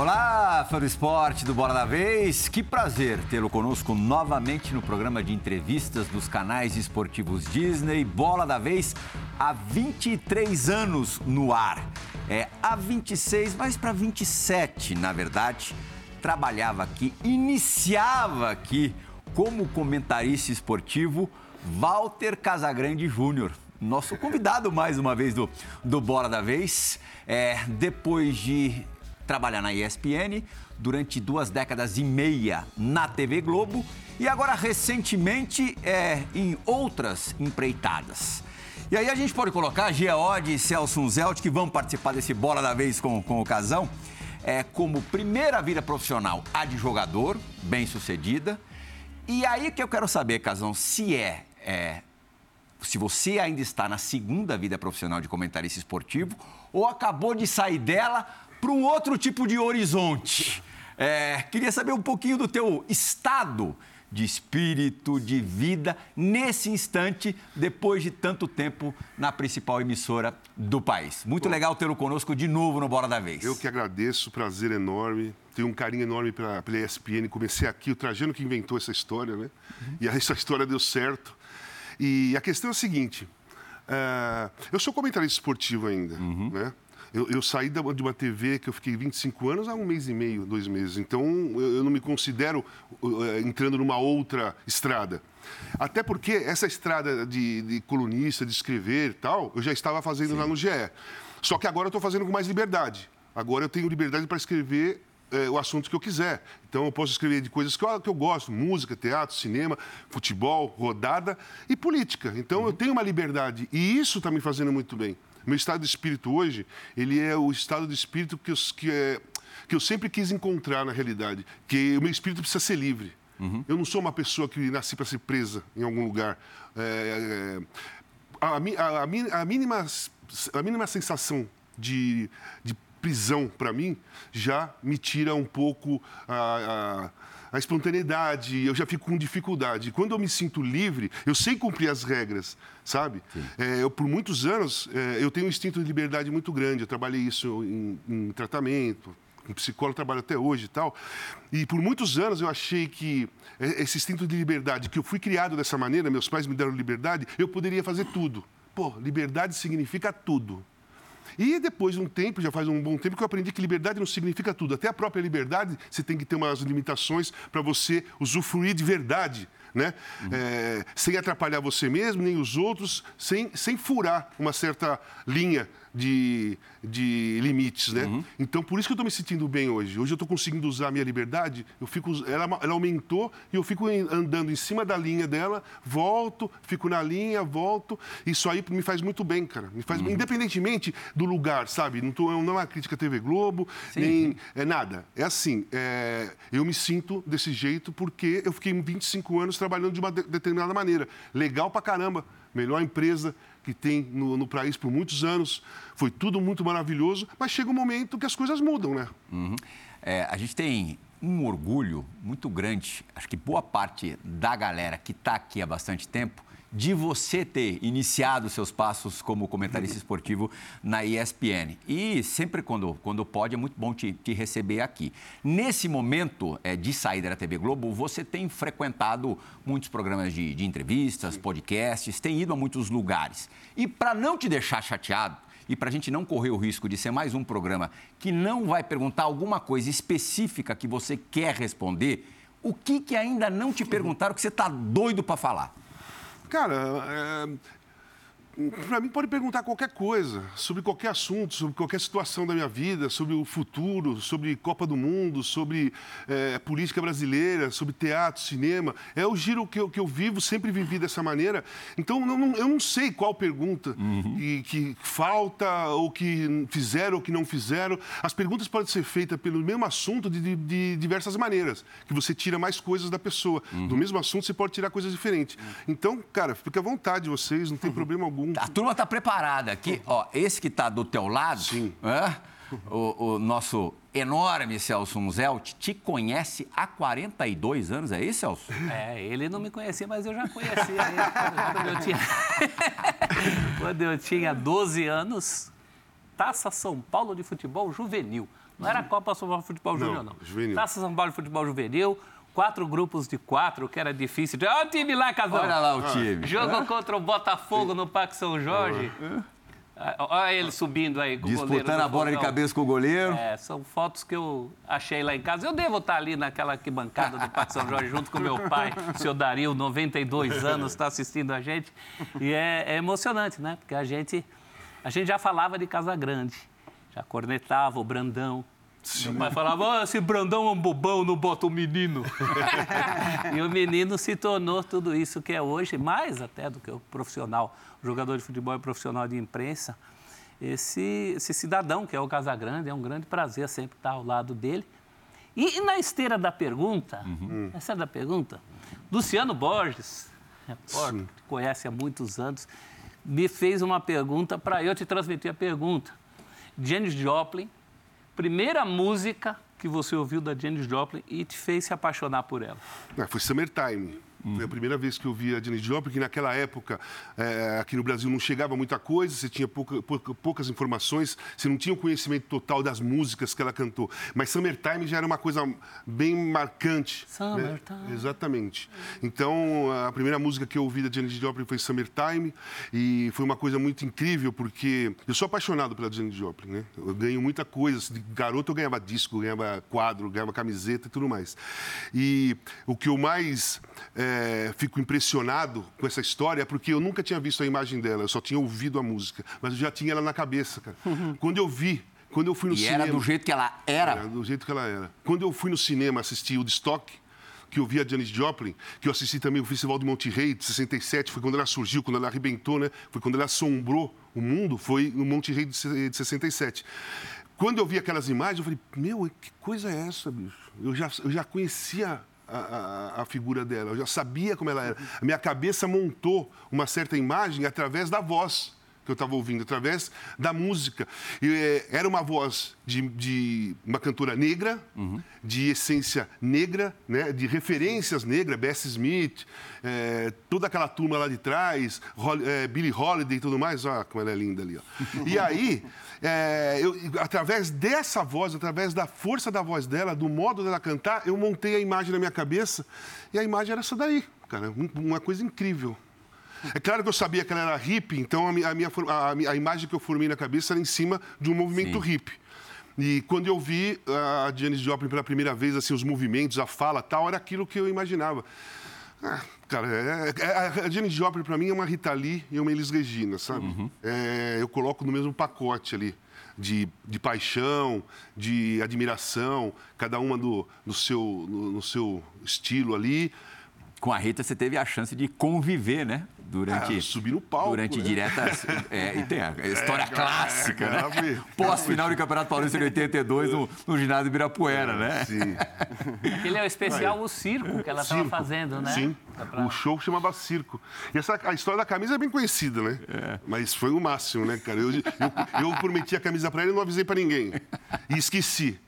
Olá, fã do esporte do Bola da Vez. Que prazer tê-lo conosco novamente no programa de entrevistas dos canais esportivos Disney. Bola da Vez há 23 anos no ar. É, há 26, mas para 27, na verdade. Trabalhava aqui, iniciava aqui como comentarista esportivo Walter Casagrande Júnior nosso convidado mais uma vez do, do Bola da Vez. É, depois de trabalhar na ESPN durante duas décadas e meia na TV Globo e agora recentemente é, em outras empreitadas. E aí a gente pode colocar Geode e Celso Zelt, que vão participar desse Bola da Vez com, com o Casão, é, como primeira vida profissional a de jogador, bem sucedida. E aí que eu quero saber, Casão, se é, é se você ainda está na segunda vida profissional de comentarista esportivo ou acabou de sair dela para um outro tipo de horizonte. É, queria saber um pouquinho do teu estado de espírito, de vida, nesse instante, depois de tanto tempo na principal emissora do país. Muito Bom, legal tê-lo conosco de novo no Bora da Vez. Eu que agradeço, prazer enorme. Tenho um carinho enorme pela, pela ESPN. Comecei aqui, o Trajano que inventou essa história, né? Uhum. E essa história deu certo. E a questão é a seguinte: uh, eu sou comentarista esportivo ainda, uhum. né? Eu, eu, saí de uma TV que eu fiquei 25 anos há um mês e meio, dois meses. Então, eu, eu não me considero uh, entrando numa outra estrada. Até porque essa estrada de, de colunista, de escrever e tal, eu já estava fazendo Sim. lá no GE. Só que agora eu estou fazendo com mais liberdade. Agora eu tenho liberdade para escrever é, o assunto que eu quiser. Então, eu posso escrever de coisas que eu, que eu gosto: música, teatro, cinema, futebol, rodada e política. Então, uhum. eu tenho uma liberdade. E isso está me fazendo muito bem. Meu estado de espírito hoje, ele é o estado de espírito que eu, que é, que eu sempre quis encontrar na realidade, que o meu espírito precisa ser livre. Uhum. Eu não sou uma pessoa que nasci para ser presa em algum lugar. É, é, a, a, a, mínima, a mínima sensação de, de prisão para mim já me tira um pouco a, a, espontaneidade, eu já fico com dificuldade. Quando eu me sinto livre, eu sei cumprir as regras, sabe? É, eu, por muitos anos, é, eu tenho um instinto de liberdade muito grande. Eu trabalhei isso em, em tratamento, um psicólogo trabalho até hoje e tal. E por muitos anos eu achei que esse instinto de liberdade, que eu fui criado dessa maneira, meus pais me deram liberdade, eu poderia fazer tudo. Pô, liberdade significa tudo. E depois de um tempo, já faz um bom tempo, que eu aprendi que liberdade não significa tudo. Até a própria liberdade, você tem que ter umas limitações para você usufruir de verdade. Né? Uhum. É, sem atrapalhar você mesmo, nem os outros, sem, sem furar uma certa linha de, de limites, né? Uhum. Então, por isso que eu estou me sentindo bem hoje. Hoje eu estou conseguindo usar a minha liberdade, eu fico, ela, ela aumentou e eu fico andando em cima da linha dela, volto, fico na linha, volto. Isso aí me faz muito bem, cara. Me faz, uhum. Independentemente do lugar, sabe? Não, tô, não é uma crítica TV Globo, Sim. nem é nada. É assim, é, eu me sinto desse jeito porque eu fiquei 25 anos trabalhando de uma de, determinada maneira. Legal pra caramba. Melhor empresa, que tem no, no país por muitos anos. Foi tudo muito maravilhoso, mas chega um momento que as coisas mudam, né? Uhum. É, a gente tem um orgulho muito grande, acho que boa parte da galera que está aqui há bastante tempo de você ter iniciado seus passos como comentarista esportivo na ESPN. E sempre quando, quando pode, é muito bom te, te receber aqui. Nesse momento é, de saída da TV Globo, você tem frequentado muitos programas de, de entrevistas, podcasts, tem ido a muitos lugares. E para não te deixar chateado, e para a gente não correr o risco de ser mais um programa que não vai perguntar alguma coisa específica que você quer responder, o que, que ainda não te perguntaram que você está doido para falar? Cara, é, para mim pode perguntar qualquer coisa, sobre qualquer assunto, sobre qualquer situação da minha vida, sobre o futuro, sobre Copa do Mundo, sobre é, política brasileira, sobre teatro, cinema. É o giro que eu, que eu vivo, sempre vivi dessa maneira. Então, não, eu não sei qual pergunta uhum. que, que, falta, ou que fizeram, ou que não fizeram. As perguntas podem ser feitas pelo mesmo assunto de, de, de diversas maneiras, que você tira mais coisas da pessoa. Uhum. Do mesmo assunto, você pode tirar coisas diferentes. Uhum. Então, cara, fica à vontade vocês, não tem uhum. problema algum. A turma está preparada aqui. Ó, esse que está do teu lado, Sim. É? O, o, nosso enorme Celso Muzelt te conhece há 42 anos, é isso, Celso? É, ele não me conhecia, mas eu já conhecia ele quando, eu tinha... quando eu tinha 12 anos. Taça São Paulo de Futebol Juvenil. Não era Copa São Paulo Futebol Não, Júnior, não. juvenil. Taça São Paulo Futebol Juvenil, quatro grupos de quatro, que era difícil. Olha o time lá, Casal. Olha lá o time. Jogo contra o Botafogo no Parque São Jorge. Ah, Olha ele subindo aí com o goleiro Disputando a bola de cabeça com o goleiro. É, são fotos que eu achei lá em casa. Eu devo estar ali naquela bancada do Parque São Jorge junto com meu pai, o senhor Dario, 92 anos, está assistindo a gente. E é, é emocionante, né? Porque a gente, a gente já falava de Casa Grande, já cornetava o Brandão. Meu pai falava, "Ó, esse Brandão é um bobão, não bota o menino. e o menino se tornou tudo isso que é hoje, mais até do que o profissional, o jogador de futebol e profissional de imprensa. Esse, esse cidadão que é o Casagrande, é um grande prazer sempre estar ao lado dele. E, e na esteira da pergunta, na esteira da pergunta, Luciano Borges, repórter, que conhece há muitos anos, me fez uma pergunta para eu te transmitir a pergunta. Janis Joplin, primeira música que você ouviu da Janis Joplin e te fez se apaixonar por ela. Ah, foi Summertime. Foi a primeira vez que eu vi a Janis Joplin, porque naquela época, eh, aqui no Brasil, não chegava muita coisa, você tinha pouca- pouca- poucas informações, você não tinha o conhecimento total das músicas que ela cantou. Mas Summertime já era uma coisa bem marcante. né? Summertime. Exatamente. Então, a primeira música que eu ouvi da Janis Joplin foi Summertime, e foi uma coisa muito incrível, porque eu sou apaixonado pela Janis Joplin, né? Eu ganho muita coisa. De garoto eu ganhava disco, ganhava quadro, ganhava camiseta e tudo mais. E o que eu mais eh, fico impressionado com essa história porque eu nunca tinha visto a imagem dela, eu só tinha ouvido a música, mas eu já tinha ela na cabeça, cara. Quando eu vi, quando eu fui no E cinema... era do jeito que ela era. Era do jeito que ela era. Quando eu fui no cinema assistir o de Stock, que eu vi a Janis Joplin, que eu assisti também o Festival do Monte Rei, de 67, foi quando ela surgiu, quando ela arrebentou, né? Foi quando ela assombrou o mundo, foi no Monte Rei de se- de 67. Quando eu vi aquelas imagens, eu falei, meu, que coisa é essa, bicho? Eu já, eu já conhecia a, a- figura dela, eu já sabia como ela era. A minha cabeça montou uma certa imagem através da voz que eu estava ouvindo, através da música. E, eh, era uma voz de, de uma cantora negra, de essência negra, né, de referências negras, Bessie Smith, eh, toda aquela turma lá de trás, Hol, eh, Billie Holiday e tudo mais, olha como ela é linda ali. Ó. E aí, eh, eu, através dessa voz, através da força da voz dela, do modo dela cantar, eu montei a imagem na minha cabeça e a imagem era essa daí, cara, um- uma coisa incrível. É claro que eu sabia que ela era hippie, então a, mi- a minha, a, a imagem que eu formei na cabeça era em cima de um movimento Sim. hippie. E quando eu vi a Janis Joplin pela primeira vez, assim, os movimentos, a fala tal, era aquilo que eu imaginava. Ah, cara, é- é- a Janis Joplin para mim é uma Rita Lee e uma Elis Regina, sabe? É, eu coloco no mesmo pacote ali. De, de paixão, de admiração, cada uma do, do seu, no- no seu estilo ali. Com a Rita você teve a chance de conviver, né? Durante, Ah, subir no palco, Durante né? diretas. É, e tem a história É, clássica, é, né? Pós-final de Campeonato Paulista de 82 no, no ginásio Ibirapuera, né? Sim. Aquele é o especial, o circo que ela estava fazendo, né? Sim. Pra- O show chamava Circo. E essa, a história da camisa é bem conhecida, né? Mas foi o máximo, né, cara? Eu, eu, eu prometi a camisa pra ele e não avisei pra ninguém. E esqueci.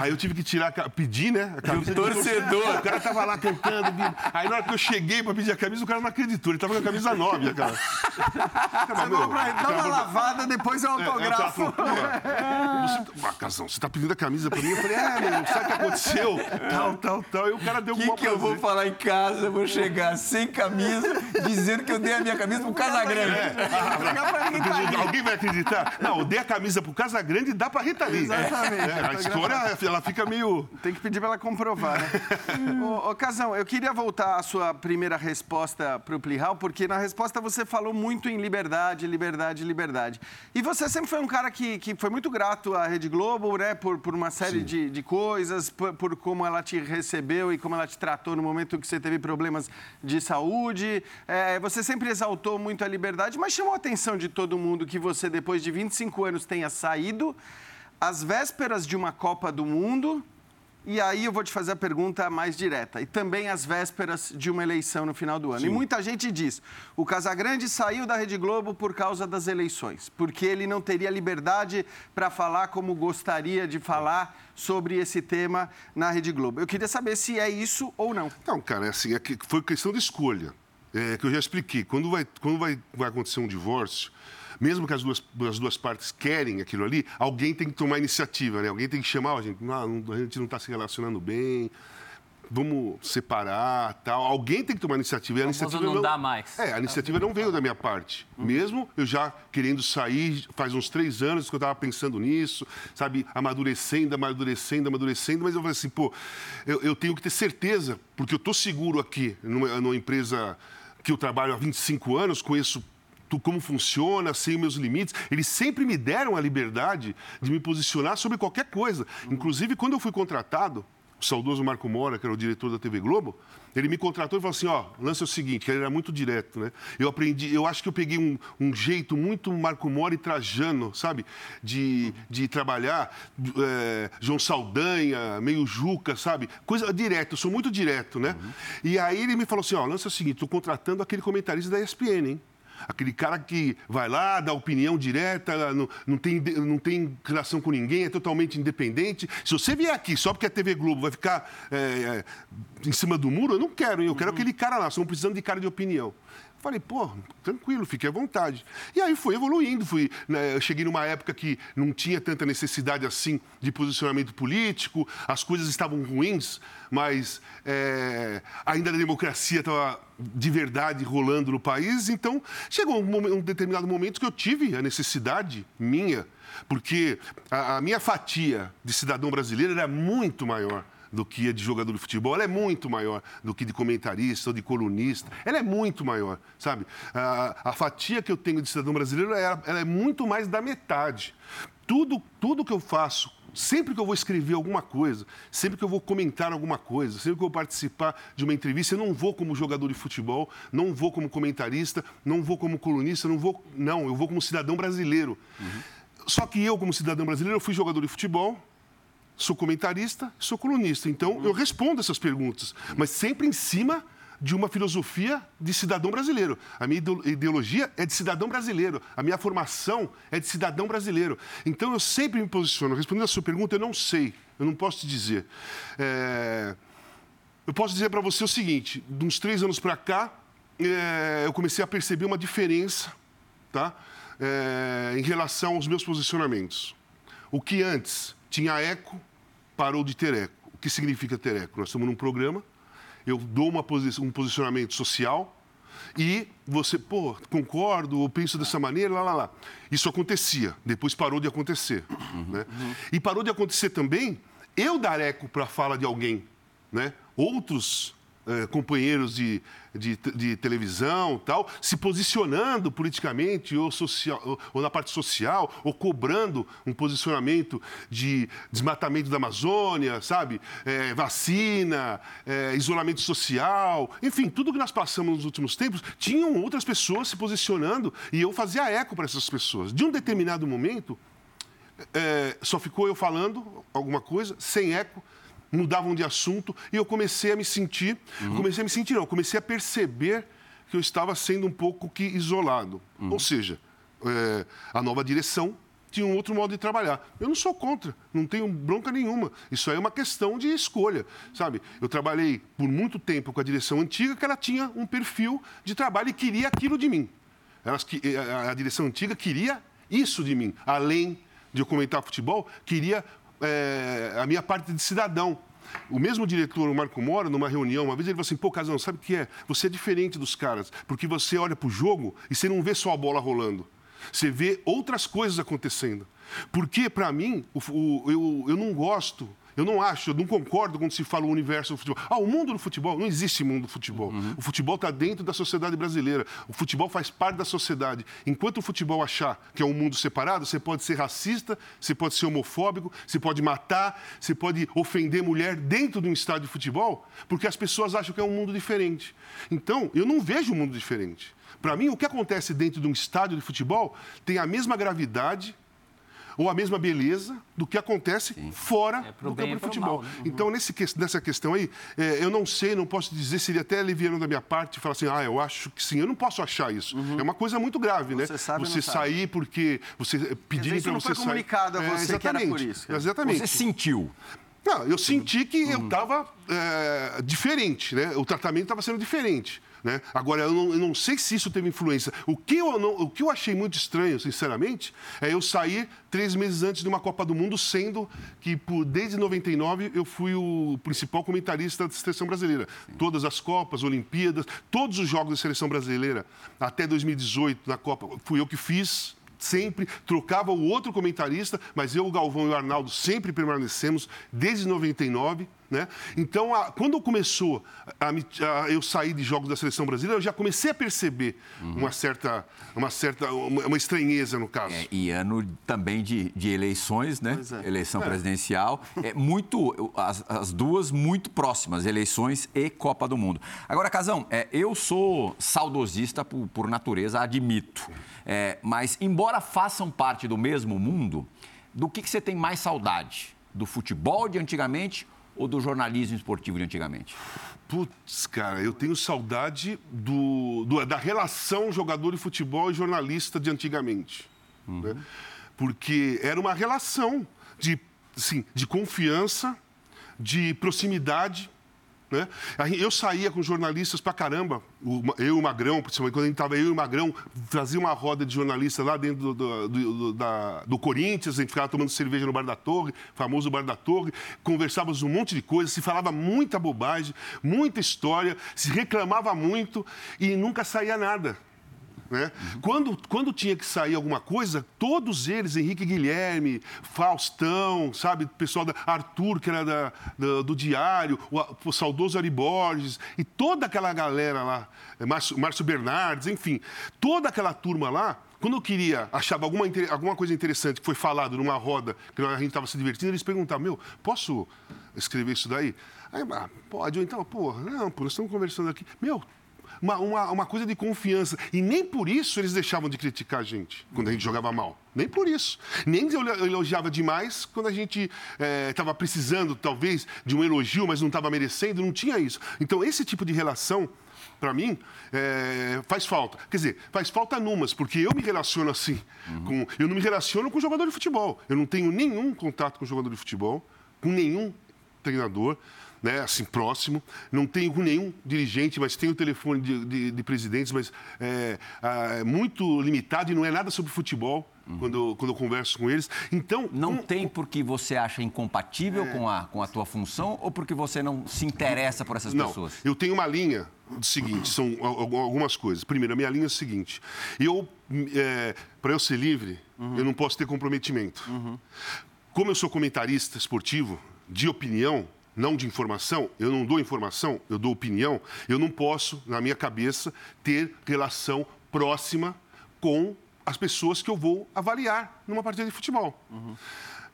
Aí eu tive que tirar, pedir, né? A camisa um torcedor. O cara tava lá cantando. bicho. Aí na hora que eu cheguei pra pedir a camisa, o cara não acreditou. Ele tava com a camisa 9, cara. Você falou pra ele, dá uma lavada, depois é um É, autógrafo. ela falou, "Pô, você, ah, Casão, você tá pedindo a camisa pra mim? Eu falei, é, meu, sabe o que aconteceu? Tal, tal, tal. E o cara deu O que, que eu vou falar em casa? Eu vou chegar sem camisa, dizendo que eu dei a minha camisa pro Casagrande. Tá ali. Alguém vai acreditar? Não, eu dei a camisa pro Casagrande e dá pra Rita Lee. Exatamente. É, a história, ela fica meio... Tem que pedir para ela comprovar, né? ô, ô, Casão, eu queria voltar à sua primeira resposta para o Plihal, porque na resposta você falou muito em liberdade, liberdade, liberdade. E você sempre foi um cara que, que foi muito grato à Rede Globo, né? Por, por uma série de, de coisas, por, por como ela te recebeu e como ela te tratou no momento que você teve problemas de saúde. É, você sempre exaltou muito a liberdade, mas chamou a atenção de todo mundo que você, depois de 25 anos, tenha saído às vésperas de uma Copa do Mundo. E aí eu vou te fazer a pergunta mais direta. E também às vésperas de uma eleição no final do ano. E muita gente diz: o Casagrande saiu da Rede Globo por causa das eleições, porque ele não teria liberdade para falar como gostaria de falar sobre esse tema na Rede Globo. Eu queria saber se é isso ou não. Não, cara, é assim, é que foi questão de escolha. É, que eu já expliquei. Quando vai, quando vai, vai acontecer um divórcio, mesmo que as duas, as duas partes querem aquilo ali, alguém tem que tomar iniciativa, né? Alguém tem que chamar, a gente, não, a gente não está se relacionando bem, vamos separar, tal. Alguém tem que tomar iniciativa. E a iniciativa não, não dá mais. É, a iniciativa não veio da minha parte. Uhum. Mesmo eu já querendo sair, faz uns três anos que eu estava pensando nisso, sabe, amadurecendo, amadurecendo, amadurecendo, mas eu falei assim, pô, eu, eu tenho que ter certeza, porque eu estou seguro aqui numa, numa empresa que eu trabalho há 25 anos, conheço como funciona, sei meus limites. Eles sempre me deram a liberdade de me posicionar sobre qualquer coisa. Inclusive, quando eu fui contratado, o saudoso Marco Mora, que era o diretor da TV Globo, ele me contratou e falou assim, ó, lance é o seguinte, que ele era muito direto, né? Eu aprendi, eu acho que eu peguei um, um jeito muito Marco Mora e Trajano, sabe? De, de trabalhar, é, João Saldanha, meio Juca, sabe? Coisa direta, eu sou muito direto, né? Uhum. E aí ele me falou assim, ó, lance é o seguinte, estou contratando aquele comentarista da ESPN, hein? Aquele cara que vai lá, dá opinião direta, não, não, tem, não tem relação com ninguém, é totalmente independente. Se você vier aqui só porque a TV Globo vai ficar é, é, em cima do muro, eu não quero, eu quero uhum. aquele cara lá, estamos precisando de cara de opinião. Falei, pô, tranquilo, fique à vontade. E aí foi evoluindo, fui, né, eu cheguei numa época que não tinha tanta necessidade assim de posicionamento político, as coisas estavam ruins, mas é, ainda a democracia estava de verdade rolando no país. Então, chegou um, um, determinado momento que eu tive a necessidade minha, porque a, a minha fatia de cidadão brasileiro era muito maior do que a de jogador de futebol, ela é muito maior do que de comentarista ou de colunista. Ela é muito maior, sabe? A, a fatia que eu tenho de cidadão brasileiro ela, ela é muito mais da metade. Tudo, tudo que eu faço sempre que eu vou escrever alguma coisa, sempre que eu vou comentar alguma coisa, sempre que eu vou participar de uma entrevista, eu não vou como jogador de futebol, não vou como comentarista, não vou como colunista, não vou. Não, eu vou como cidadão brasileiro. Uhum. Só que eu, como cidadão brasileiro, eu fui jogador de futebol, sou comentarista, sou colunista. Então, eu respondo essas perguntas, mas sempre em cima de uma filosofia de cidadão brasileiro. A minha ideologia é de cidadão brasileiro. A minha formação é de cidadão brasileiro. Então, eu sempre me posiciono. Respondendo a sua pergunta, eu não sei. Eu não posso te dizer. É... Eu posso dizer para você o seguinte: de uns três anos para cá, é... eu comecei a perceber uma diferença tá? É... em relação aos meus posicionamentos. O que antes tinha eco, parou de ter eco. O que significa ter eco? Nós estamos num programa, eu dou uma posi um posicionamento social e você, pô, concordo, eu penso dessa maneira, lá, lá, lá. Isso acontecia, depois parou de acontecer. Uhum, né? Uhum. E parou de acontecer também eu dar eco para a fala de alguém. Né? Outros é, companheiros de, de, de, televisão tal, se posicionando politicamente ou, social, ou, ou, na parte social, ou cobrando um posicionamento de desmatamento da Amazônia, sabe? É, vacina, é, isolamento social, enfim, tudo que nós passamos nos últimos tempos, tinham outras pessoas se posicionando e eu fazia eco para essas pessoas. De um determinado momento, só ficou eu falando alguma coisa, sem eco, mudavam de assunto e eu comecei a me sentir, uhum. comecei a me sentir, não, comecei a perceber que eu estava sendo um pouco que isolado. Uhum. Ou seja, é, a nova direção tinha um outro modo de trabalhar. Eu não sou contra, não tenho bronca nenhuma. Isso aí é uma questão de escolha, sabe? Eu trabalhei por muito tempo com a direção antiga, que ela tinha um perfil de trabalho e queria aquilo de mim. Elas, a, a direção antiga queria isso de mim, além de eu comentar futebol, queria é, a minha parte de cidadão. O mesmo diretor, o Marco Mora, numa reunião, uma vez ele falou assim: pô, Casão, sabe o que é? Você é diferente dos caras, porque você olha para o jogo e você não vê só a bola rolando. Você vê outras coisas acontecendo. Porque, para mim, o, o, eu, eu não gosto eu não acho, eu não concordo quando se fala o universo do futebol. Ah, o mundo do futebol, não existe mundo do futebol. Uhum. O futebol está dentro da sociedade brasileira. O futebol faz parte da sociedade. Enquanto o futebol achar que é um mundo separado, você pode ser racista, você pode ser homofóbico, você pode matar, você pode ofender mulher dentro de um estádio de futebol, porque as pessoas acham que é um mundo diferente. Então, eu não vejo um mundo diferente. Para mim, o que acontece dentro de um estádio de futebol tem a mesma gravidade, ou a mesma beleza do que acontece Sim. fora é do campo de futebol. Mal, né? uhum. Então, nesse, nessa questão aí, é, eu não sei, não posso dizer, seria até aliviando da minha parte falar assim, ah, eu acho que sim. Eu não posso achar isso. Uhum. É uma coisa muito grave, você né? Sabe você sair sabe. porque você pedirem para você sair. não foi comunicado a é, você é, que era por isso. Exatamente. Você sentiu. Não, eu senti que uhum. eu estava é, diferente, né? O tratamento estava sendo diferente. Né? Agora, eu não, eu não, sei se isso teve influência. O que, eu não, o que eu achei muito estranho, sinceramente, é eu sair três meses antes de uma Copa do Mundo, sendo que por, desde 99 eu fui o principal comentarista da seleção brasileira. Todas as Copas, Olimpíadas, todos os jogos da seleção brasileira, até 2018 na Copa, fui eu que fiz sempre, trocava o outro comentarista, mas eu, o Galvão e o Arnaldo sempre permanecemos desde 99. Né? Então, a, quando começou a, a, eu sair de jogos da seleção brasileira, eu já comecei a perceber uhum. uma certa, uma certa, uma, uma estranheza no caso. É, e ano também de, de eleições, né? É. Eleição é. presidencial, é muito, as, as, duas muito próximas, eleições e Copa do Mundo. Agora, Casão, é, eu sou saudosista por, por natureza, admito. É, mas, embora façam parte do mesmo mundo, do que, que você tem mais saudade? Do futebol de antigamente ou do jornalismo esportivo de antigamente? Putz, cara, eu tenho saudade do, do da relação jogador de futebol e jornalista de antigamente. Uhum. Né? Porque era uma relação de, assim, de confiança, de proximidade. Né? Eu saía com jornalistas pra caramba, eu e o Magrão, principalmente quando a gente estava eu e o Magrão, fazia uma roda de jornalistas lá dentro do, do, do, da, do, Corinthians, a gente ficava tomando cerveja no Bar da Torre, famoso Bar da Torre, conversávamos um monte de coisa, se falava muita bobagem, muita história, se reclamava muito e nunca saía nada. Né? Uhum. Quando, quando tinha que sair alguma coisa, todos eles, Henrique Guilherme, Faustão, sabe, pessoal da Arthur, que era da, da, do Diário, o, o saudoso Ari Borges, e toda aquela galera lá, é, Márcio, Márcio Bernardes, enfim, toda aquela turma lá, quando eu queria, achava alguma, alguma coisa interessante que foi falado numa roda, que a gente estava se divertindo, eles perguntavam, meu, posso escrever isso daí? Aí, ah, pode, ou então, pô, não, pô, nós estamos conversando aqui. Meu, uma, uma, uma, coisa de confiança. E nem por isso eles deixavam de criticar a gente quando a gente jogava mal. Nem por isso. Nem elogiava demais quando a gente estava é, precisando, talvez, de um elogio, mas não estava merecendo. Não tinha isso. Então, esse tipo de relação para mim, é, faz falta. Quer dizer, faz falta numas, porque eu me relaciono assim. Uhum. Com, eu não me relaciono com jogador de futebol. Eu não tenho nenhum contato com jogador de futebol, com nenhum treinador né, assim, próximo. Não tenho com nenhum dirigente, mas tenho o telefone de, de, de presidentes, mas é, é, muito limitado e não é nada sobre futebol. Uhum. Quando, quando eu converso com eles. Então. Não tem porque você acha incompatível é... com, a, com a tua função ou porque você não se interessa por essas não, pessoas? Eu tenho uma linha do seguinte: são algumas coisas. Primeiro, a minha linha é a seguinte. Eu, é, para eu ser livre, uhum. eu não posso ter comprometimento. Uhum. Como eu sou comentarista esportivo, de opinião, não de informação, eu não dou informação, eu dou opinião, eu não posso, na minha cabeça, ter relação próxima com as pessoas que eu vou avaliar numa partida de futebol. Uhum.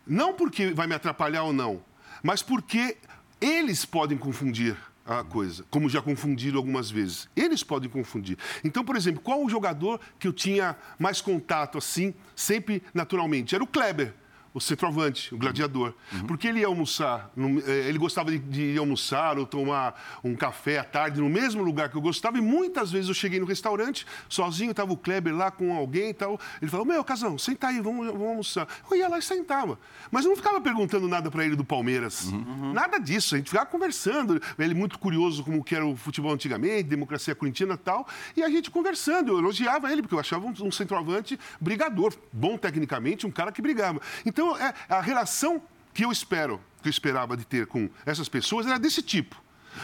Não porque vai me atrapalhar ou não, mas porque eles podem confundir a coisa, como já confundiram algumas vezes. Eles podem confundir. Então, por exemplo, qual o jogador que eu tinha mais contato assim, sempre naturalmente? Era o Kleber o centroavante, o gladiador. Uhum. Porque ele ia almoçar, eh, ele gostava de, de, ir almoçar ou tomar um café à tarde no mesmo lugar que eu gostava. E muitas vezes eu cheguei no restaurante, sozinho, estava o Kleber lá com alguém e tal. Ele falou: Meu, Casão, senta aí, vamos, vamos almoçar. Eu ia lá e sentava. Mas eu não ficava perguntando nada para ele do Palmeiras. Uhum. Nada disso. A gente ficava conversando. Ele muito curioso como que era o futebol antigamente, democracia corintiana e tal. E a gente conversando. Eu elogiava ele, porque eu achava um, um centroavante brigador, bom tecnicamente, um cara que brigava. Então, então, é, a relação que eu espero, que eu esperava de ter com essas pessoas era desse tipo.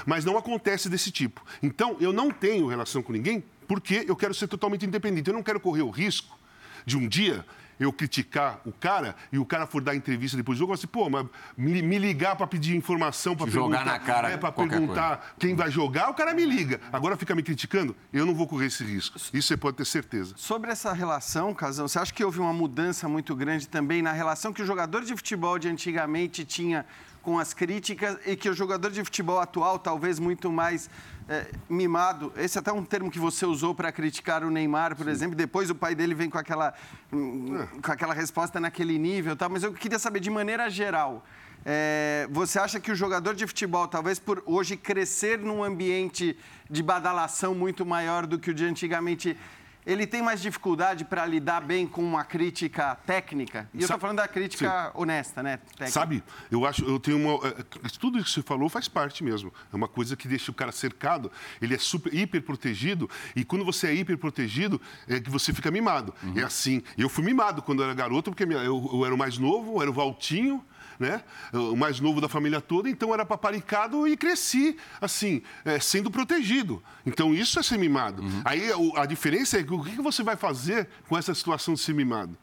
Mas não acontece desse tipo. Então, eu não tenho relação com ninguém porque eu quero ser totalmente independente. Eu não quero correr o risco de um dia eu criticar o cara e o cara for dar entrevista depois do jogo, assim, pô, mas me, me ligar para pedir informação, para perguntar, na cara, é, para perguntar coisa. quem vai jogar, o cara me liga. Agora fica me criticando, eu não vou correr esse risco. Isso você pode ter certeza. Sobre essa relação, Casão, você acha que houve uma mudança muito grande também na relação que o jogador de futebol de antigamente tinha com as críticas e que o jogador de futebol atual, talvez muito mais é, mimado. Esse é até um termo que você usou para criticar o Neymar, por Sim. exemplo. Depois o pai dele vem com aquela, é. com aquela resposta naquele nível. Tá? Mas eu queria saber, de maneira geral, é, você acha que o jogador de futebol, talvez por hoje crescer num ambiente de badalação muito maior do que o de antigamente, ele tem mais dificuldade para lidar bem com uma crítica técnica? E eu estou falando da crítica Sim. honesta, né? Técnica. Sabe, eu acho, eu tenho uma. É, tudo isso que você falou faz parte mesmo. É uma coisa que deixa o cara cercado, ele é super, hiper protegido, e quando você é hiper protegido, é que você fica mimado. Uhum. É assim. Eu fui mimado quando eu era garoto, porque eu, eu era o mais novo, eu era o Valtinho né? O mais novo da família toda, então era paparicado e cresci, assim, é, sendo protegido. Então isso é ser mimado. Uhum. Aí a, diferença é que o que você vai fazer com essa situação de ser mimado?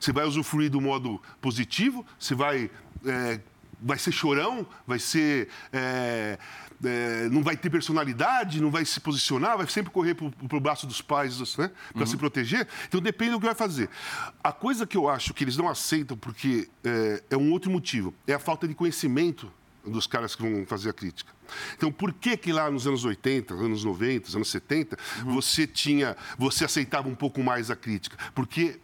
Você vai usufruir do modo positivo? Você vai. É, vai ser chorão? Vai ser. É, é, não vai ter personalidade, não vai se posicionar, vai sempre correr para o braço dos pais né, para uhum. se proteger. Então depende do que vai fazer. A coisa que eu acho que eles não aceitam, porque é, é um outro motivo, é a falta de conhecimento dos caras que vão fazer a crítica. Então, por que que lá nos anos 80, anos 90, anos 70, uhum. você tinha, você aceitava um pouco mais a crítica? Porque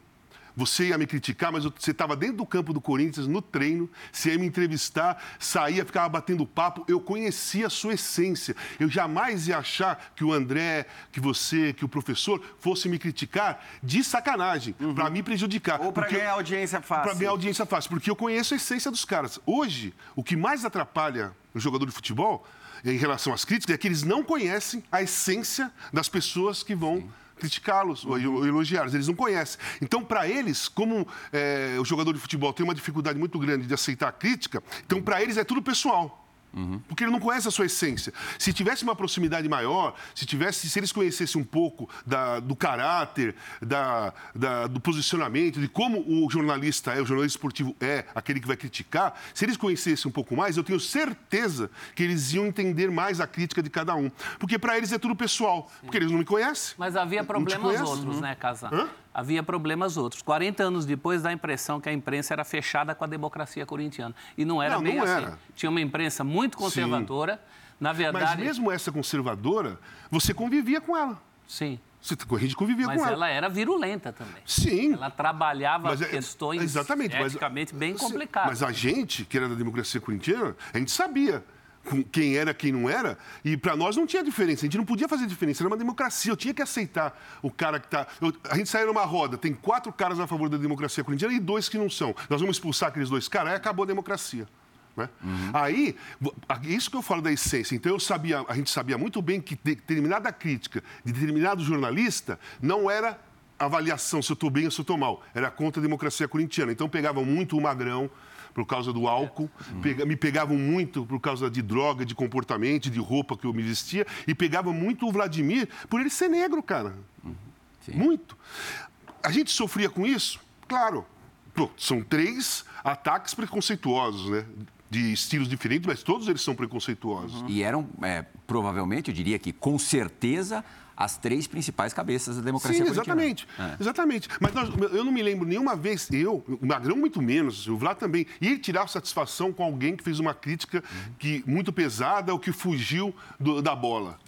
você ia me criticar, mas você estava dentro do campo do Corinthians, no treino, você ia me entrevistar, saía, ficava batendo papo. Eu conhecia a sua essência. Eu jamais ia achar que o André, que você, que o professor fosse me criticar de sacanagem, uhum. para me prejudicar. Ou para ganhar audiência fácil. Para ganhar audiência fácil, porque eu conheço a essência dos caras. Hoje, o que mais atrapalha o jogador de futebol em relação às críticas é que eles não conhecem a essência das pessoas que vão. Sim criticá-los ou elogiá-los. Eles não conhecem. Então, para eles, como é, o jogador de futebol tem uma dificuldade muito grande de aceitar a crítica, então, para eles é tudo pessoal. Uhum. Porque ele não conhece a sua essência. Se tivesse uma proximidade maior, se tivesse, se eles conhecessem um pouco da, do caráter, da, da, do posicionamento, de como o jornalista é, o jornalista esportivo é, aquele que vai criticar, se eles conhecessem um pouco mais, eu tenho certeza que eles iam entender mais a crítica de cada um. Porque para eles é tudo pessoal, porque eles não me conhecem. Mas havia problemas outros, uhum. né, Casar? Hã? Havia problemas outros. 40 anos depois dá a impressão que a imprensa era fechada com a democracia corintiana. E não era não, bem não assim. Era. Tinha uma imprensa muito conservadora. Sim. Na verdade. Mas mesmo essa conservadora, você convivia com ela. Sim. Você, a gente convivia mas com ela. Mas ela era virulenta também. Sim. Ela trabalhava mas, é, questões exatamente, eticamente mas, bem complicadas. Mas a gente, que era da democracia corintiana, a gente sabia quem era, quem não era, e para nós não tinha diferença, a gente não podia fazer diferença, era uma democracia, eu tinha que aceitar o cara que está... A gente saiu numa roda, tem quatro caras a favor da democracia corintiana e dois que não são. Nós vamos expulsar aqueles dois caras, aí acabou a democracia. Né? Uhum. Aí, isso que eu falo da essência. Então, eu sabia, a gente sabia muito bem que determinada crítica de determinado jornalista não era avaliação se eu estou bem ou se eu estou mal, era contra a democracia corintiana. Então, pegavam muito o Magrão, por causa do álcool, pega, me pegavam muito por causa de droga, de comportamento, de roupa que eu me vestia, e pegavam muito o Vladimir por ele ser negro, cara. Sim. Muito. A gente sofria com isso? Claro. Pô, são três ataques preconceituosos, né? de estilos diferentes, mas todos eles são preconceituosos. Uhum. E eram, é, provavelmente, eu diria que com certeza, as três principais cabeças da democracia Sim, exatamente. É. Exatamente. Mas nós, eu não me lembro nenhuma vez, eu, o Magrão muito menos, o Vlad também, ir tirar satisfação com alguém que fez uma crítica uhum. que, muito pesada ou que fugiu do, da bola.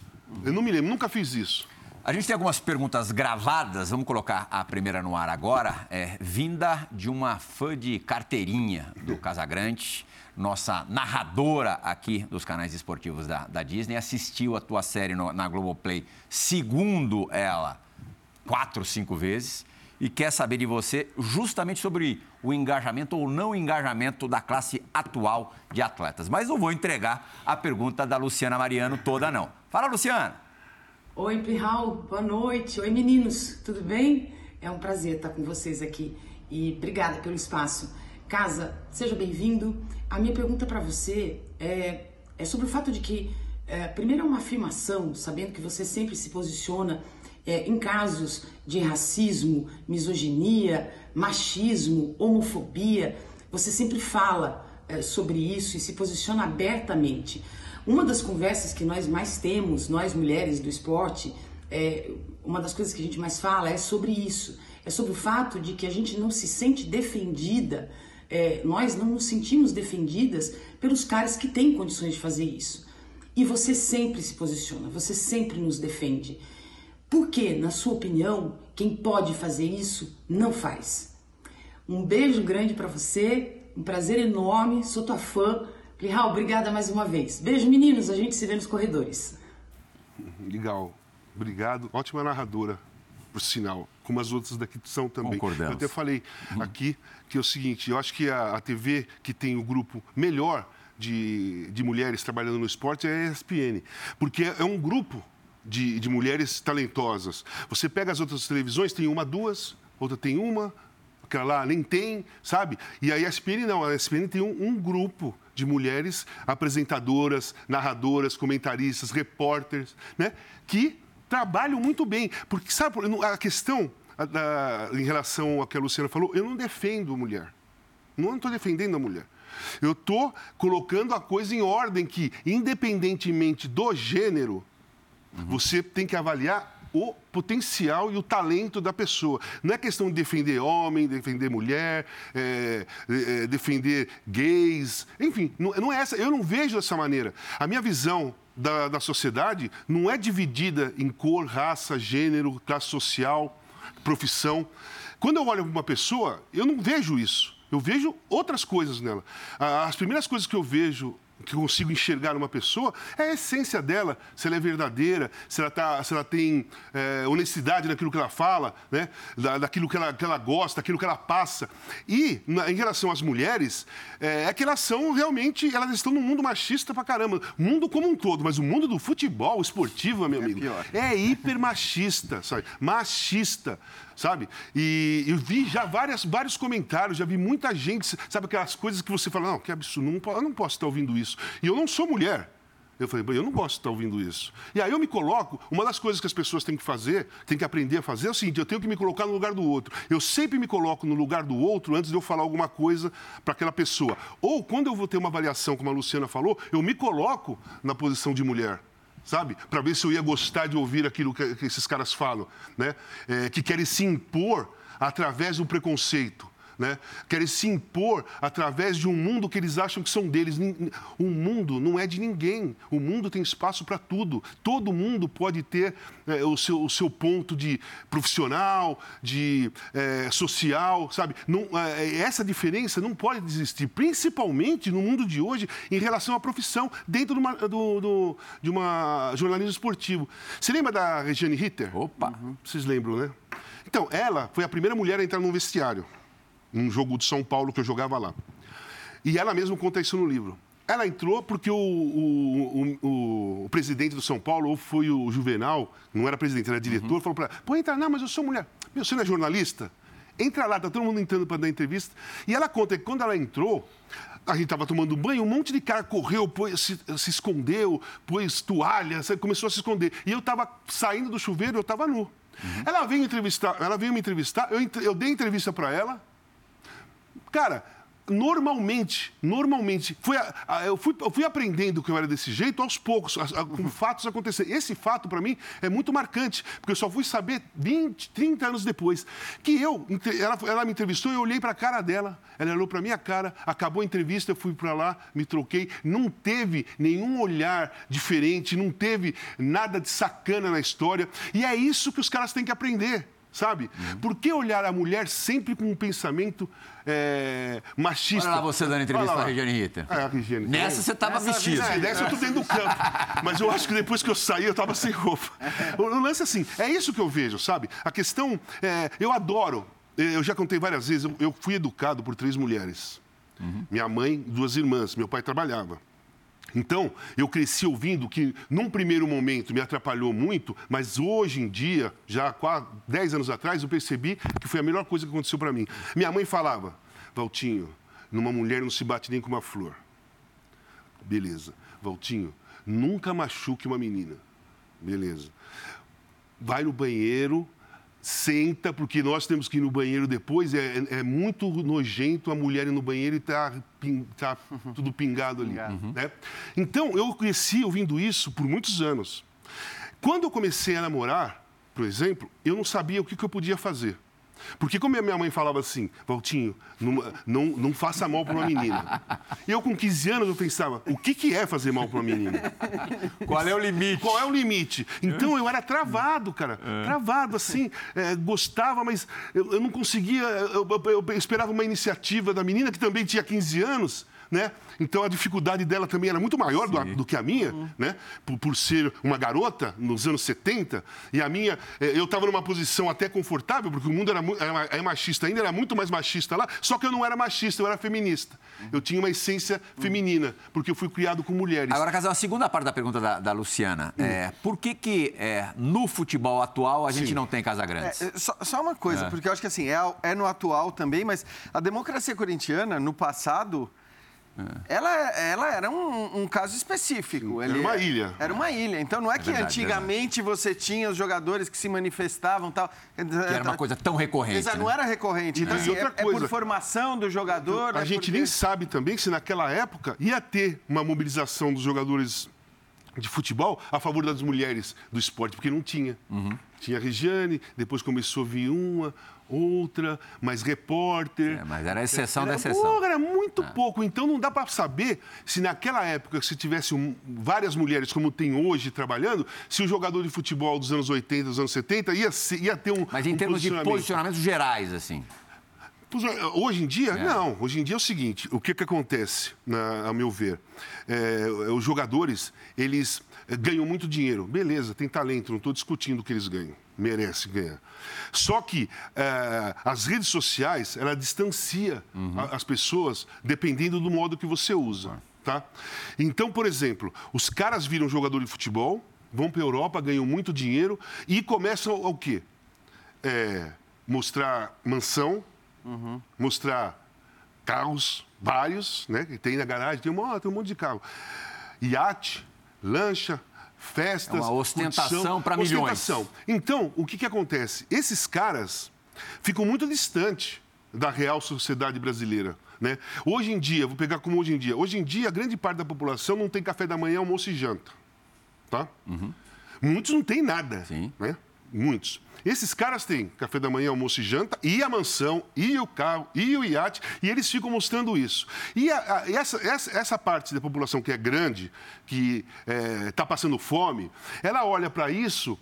Eu não me lembro, nunca fiz isso. A gente tem algumas perguntas gravadas, vamos colocar a primeira no ar agora, é, vinda de uma fã de carteirinha do Casagrande nossa narradora aqui dos canais esportivos da, da Disney, assistiu a tua série no, na Globoplay, segundo ela, quatro, cinco vezes, e quer saber de você justamente sobre o engajamento ou não engajamento da classe atual de atletas. Mas não vou entregar a pergunta da Luciana Mariano toda, não. Fala, Luciana! Oi, Pirral, boa noite. Oi, meninos, tudo bem? É um prazer estar com vocês aqui e obrigada pelo espaço. Casa, seja bem-vindo. A minha pergunta para você é, é, sobre o fato de que, é, primeiro, é uma afirmação, sabendo que você sempre se posiciona é, em casos de racismo, misoginia, machismo, homofobia, você sempre fala é, sobre isso e se posiciona abertamente. Uma das conversas que nós mais temos, nós mulheres do esporte, é, uma das coisas que a gente mais fala é sobre isso. É sobre o fato de que a gente não se sente defendida é, nós não nos sentimos defendidas pelos caras que têm condições de fazer isso. E você sempre se posiciona, você sempre nos defende. Por que, na sua opinião, quem pode fazer isso não faz? Um beijo grande para você, um prazer enorme, sou tua fã. Plihal, obrigada mais uma vez. Beijo, meninos, a gente se vê nos corredores. Legal, obrigado. Ótima narradora. por sinal, como as outras daqui são também. Concordamos. Eu até falei aqui que é o seguinte, eu acho que a, a TV que tem o grupo melhor de, de mulheres trabalhando no esporte é a ESPN, porque é um grupo de, de mulheres talentosas. Você pega as outras televisões, tem uma, duas, outra tem uma, aquela lá nem tem, sabe? E a ESPN não, a ESPN tem um, um grupo de mulheres apresentadoras, narradoras, comentaristas, repórteres, né? Que trabalham muito bem. Porque, sabe, a questão a, da, em relação ao que a Luciana falou, eu não defendo a mulher. Não estou defendendo a mulher. Eu estou colocando a coisa em ordem que, independentemente do gênero, uhum. você tem que avaliar o potencial e o talento da pessoa. Não é questão de defender homem, defender mulher, é, é, defender gays, enfim, não, não, é essa. Eu não vejo dessa maneira. A minha visão da, da sociedade não é dividida em cor, raça, gênero, classe social, profissão. Quando eu olho para uma pessoa, eu não vejo isso. Eu vejo outras coisas nela. As primeiras coisas que eu vejo que eu consigo enxergar numa pessoa é a essência dela, se ela é verdadeira, se ela, tá, se ela tem é, honestidade naquilo que ela fala, né? Da, daquilo que ela, que ela gosta, daquilo que ela passa. E, na, em relação às mulheres, é, é, que elas são realmente, elas estão num mundo machista pra caramba. Mundo como um todo, mas o mundo do futebol esportivo, meu é amigo, é, é hiper machista, sabe? Machista sabe? E eu vi já várias, vários comentários, já vi muita gente, sabe aquelas coisas que você fala, não, que absurdo, não, eu não posso estar ouvindo isso. E eu não sou mulher. Eu falei, eu não gosto de estar ouvindo isso. E aí eu me coloco, uma das coisas que as pessoas têm que fazer, têm que aprender a fazer é o seguinte, eu tenho que me colocar no lugar do outro. Eu sempre me coloco no lugar do outro antes de eu falar alguma coisa para aquela pessoa. Ou quando eu vou ter uma avaliação, como a Luciana falou, eu me coloco na posição de mulher sabe? Para ver se eu ia gostar de ouvir aquilo que, que esses caras falam, né? É, que querem se impor através do preconceito né? querem se impor através de um mundo que eles acham que são deles. O mundo não é de ninguém. O mundo tem espaço para tudo. Todo mundo pode ter é, o, seu, o seu ponto de profissional, de é, social, sabe? Não, é, essa diferença não pode existir, principalmente no mundo de hoje, em relação à profissão, dentro de uma, do, do, de uma jornalismo esportivo. Você lembra da Regiane Ritter? Opa! Uhum. Vocês lembram, né? Então, ela foi a primeira mulher a entrar no vestiário num jogo de São Paulo que eu jogava lá. E ela mesma conta isso no livro. Ela entrou porque o, o, o, o presidente do São Paulo, ou foi o Juvenal, não era presidente, era diretor, uhum. falou para ela: pô, entra, não, mas eu sou mulher. Meu, você não é jornalista? Entra lá, tá todo mundo entrando para dar entrevista. E ela conta que quando ela entrou, a gente estava tomando banho, um monte de cara correu, pôs, se, se, escondeu, pôs toalha, começou a se esconder. E eu estava saindo do chuveiro, eu estava nu. Uhum. Ela veio entrevistar, ela veio me entrevistar, eu, eu dei entrevista para ela, Cara, normalmente, normalmente, a, a, eu, fui, eu fui aprendendo que eu era desse jeito aos poucos, a, com fatos acontecendo. Esse fato, para mim, é muito marcante, porque eu só fui saber 20, 30 anos depois. Que eu, ela, ela me entrevistou, eu olhei para a cara dela, ela olhou para a minha cara, acabou a entrevista, eu fui para lá, me troquei. Não teve nenhum olhar diferente, não teve nada de sacana na história. E é isso que os caras têm que aprender sabe? Uhum. Por que olhar a mulher sempre com um pensamento é, machista? Olha lá você dando entrevista para a Regiane Rita. É, a Regiane. Nessa você estava vestido. É, nessa eu estou dentro do campo. Mas eu acho que depois que eu saí, eu estava sem roupa. O lance é assim, é isso que eu vejo, sabe? A questão, é, eu adoro, eu já contei várias vezes, eu fui educado por três mulheres. Uhum. Minha mãe, duas irmãs, meu pai trabalhava. Então, eu cresci ouvindo que, num primeiro momento, me atrapalhou muito, mas hoje em dia, já há 10 anos atrás, eu percebi que foi a melhor coisa que aconteceu para mim. Minha mãe falava, Valtinho, numa mulher não se bate nem com uma flor. Beleza. Valtinho, nunca machuque uma menina. Beleza. Vai no banheiro, senta, porque nós temos que ir no banheiro depois. É, é muito nojento a mulher ir no banheiro e tá, tá tudo pingado ali. Uhum. Né? Então, eu cresci ouvindo isso por muitos anos. Quando eu comecei a namorar, por exemplo, eu não sabia o que, que eu podia fazer. Porque como a minha mãe falava assim, Valtinho, não, não, não faça mal para uma menina. Eu com 15 anos eu pensava, o que, que é fazer mal para uma menina? Qual é o limite? Qual é o limite? Então eu era travado, cara. É. Travado, assim. É, gostava, mas eu, eu não conseguia. Eu, eu, eu esperava uma iniciativa da menina, que também tinha 15 anos né? Então a dificuldade dela também era muito maior do, do, que a minha, uhum. né? Por, por, ser uma garota nos anos 70. E a minha, eh, eu estava numa posição até confortável, porque o mundo era, era, era, machista ainda, era muito mais machista lá, só que eu não era machista, eu era feminista. Eu tinha uma essência uhum. feminina, porque eu fui criado com mulheres. Agora, Casal, a segunda parte da pergunta da, da Luciana. Uhum. É, por que, que é, no futebol atual a gente Sim. não tem Casa Grande? É, só, só, uma coisa, é. porque eu acho que assim, é, é no atual também, mas a democracia corintiana, no passado é. Ela, ela era um, um caso específico. Ele, era uma ilha. Era uma ilha. Então não é, é que verdade, antigamente você tinha os jogadores que se manifestavam tal. Que era uma coisa tão recorrente. Exato, né? não era recorrente. Então, assim, é, é, por formação do jogador. A é gente porque... nem sabe também se naquela época ia ter uma mobilização dos jogadores de futebol a favor das mulheres do esporte, porque não tinha. Uhum. Tinha a Regiane, depois começou a vir uma, outra, mais repórter. É, mas era a exceção era, da exceção. era muito é. pouco. Então não dá para saber se naquela época, se tivesse um, várias mulheres como tem hoje trabalhando, se o jogador de futebol dos anos 80, dos anos 70 ia, ia ter um. Mas em um termos de posicionamentos gerais, assim. Hoje em dia, é. não. Hoje em dia é o seguinte: o que, que acontece, na, a meu ver? É, os jogadores, eles ganham muito dinheiro. Beleza, tem talento, não estou discutindo o que eles ganham. Merece ganhar. Só que é, as redes sociais, ela distancia uhum. as pessoas dependendo do modo que você usa. Tá? Então, por exemplo, os caras viram jogador de futebol, vão para a Europa, ganham muito dinheiro e começam ao quê? É, mostrar mansão, uhum. mostrar carros, vários, né? Que tem na garagem, tem, uma, tem um monte de carro. Iate, lancha, festas. É uma ostentação para milhões. Então, o que, que acontece? Esses caras ficam muito distantes da real sociedade brasileira. Né? Hoje em dia, vou pegar como hoje em dia. Hoje em dia, a grande parte da população não tem café da manhã, almoço e janta. Tá? Uhum. Muitos não têm nada. Sim. Né? Muitos. Esses caras têm café da manhã, almoço e janta, e a mansão, e o carro, e o iate, e eles ficam mostrando isso. E a, a, essa, essa, essa, parte da população que é grande, que está é, passando fome, ela olha para isso,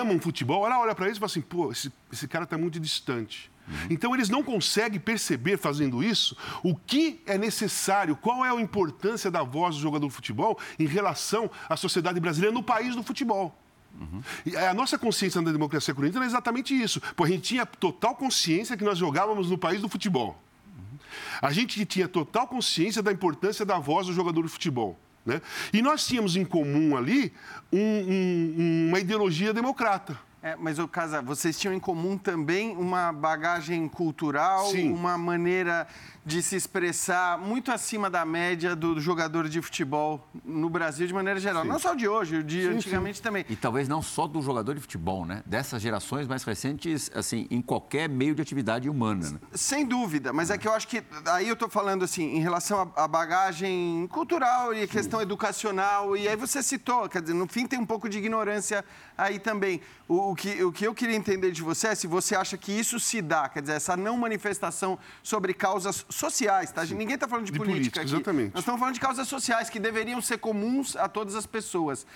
ama um futebol, ela olha para isso e fala assim: pô, esse, esse cara está muito distante. Uhum. Então, eles não conseguem perceber, fazendo isso, o que é necessário, qual é a importância da voz do jogador de futebol em relação à sociedade brasileira no país do futebol. Uhum. E a nossa consciência na democracia corintiana é exatamente isso. Pô, a gente tinha total consciência que nós jogávamos no país do futebol. Uhum. A gente tinha total consciência da importância da voz do jogador de futebol. Né? E nós tínhamos em comum ali um, um, uma ideologia democrata. É, mas, o Casa, vocês tinham em comum também uma bagagem cultural, Sim. uma maneira de se expressar muito acima da média do jogador de futebol no Brasil de maneira geral. Sim. Não só de hoje, o de sim, antigamente sim. também. E talvez não só do jogador de futebol, né? Dessas gerações mais recentes, assim, em qualquer meio de atividade humana. Né? Sem dúvida, mas é que eu acho que aí eu estou falando assim, em relação à bagagem cultural e questão educacional, e aí você citou, quer dizer, no fim tem um pouco de ignorância aí também. O, o, que, o que eu queria entender de você é se você acha que isso se dá, quer dizer, essa não manifestação sobre causas sociais, tá? Sim. Ninguém está falando de, de política, política aqui. Exatamente. Nós estamos falando de causas sociais que deveriam ser comuns a todas as pessoas.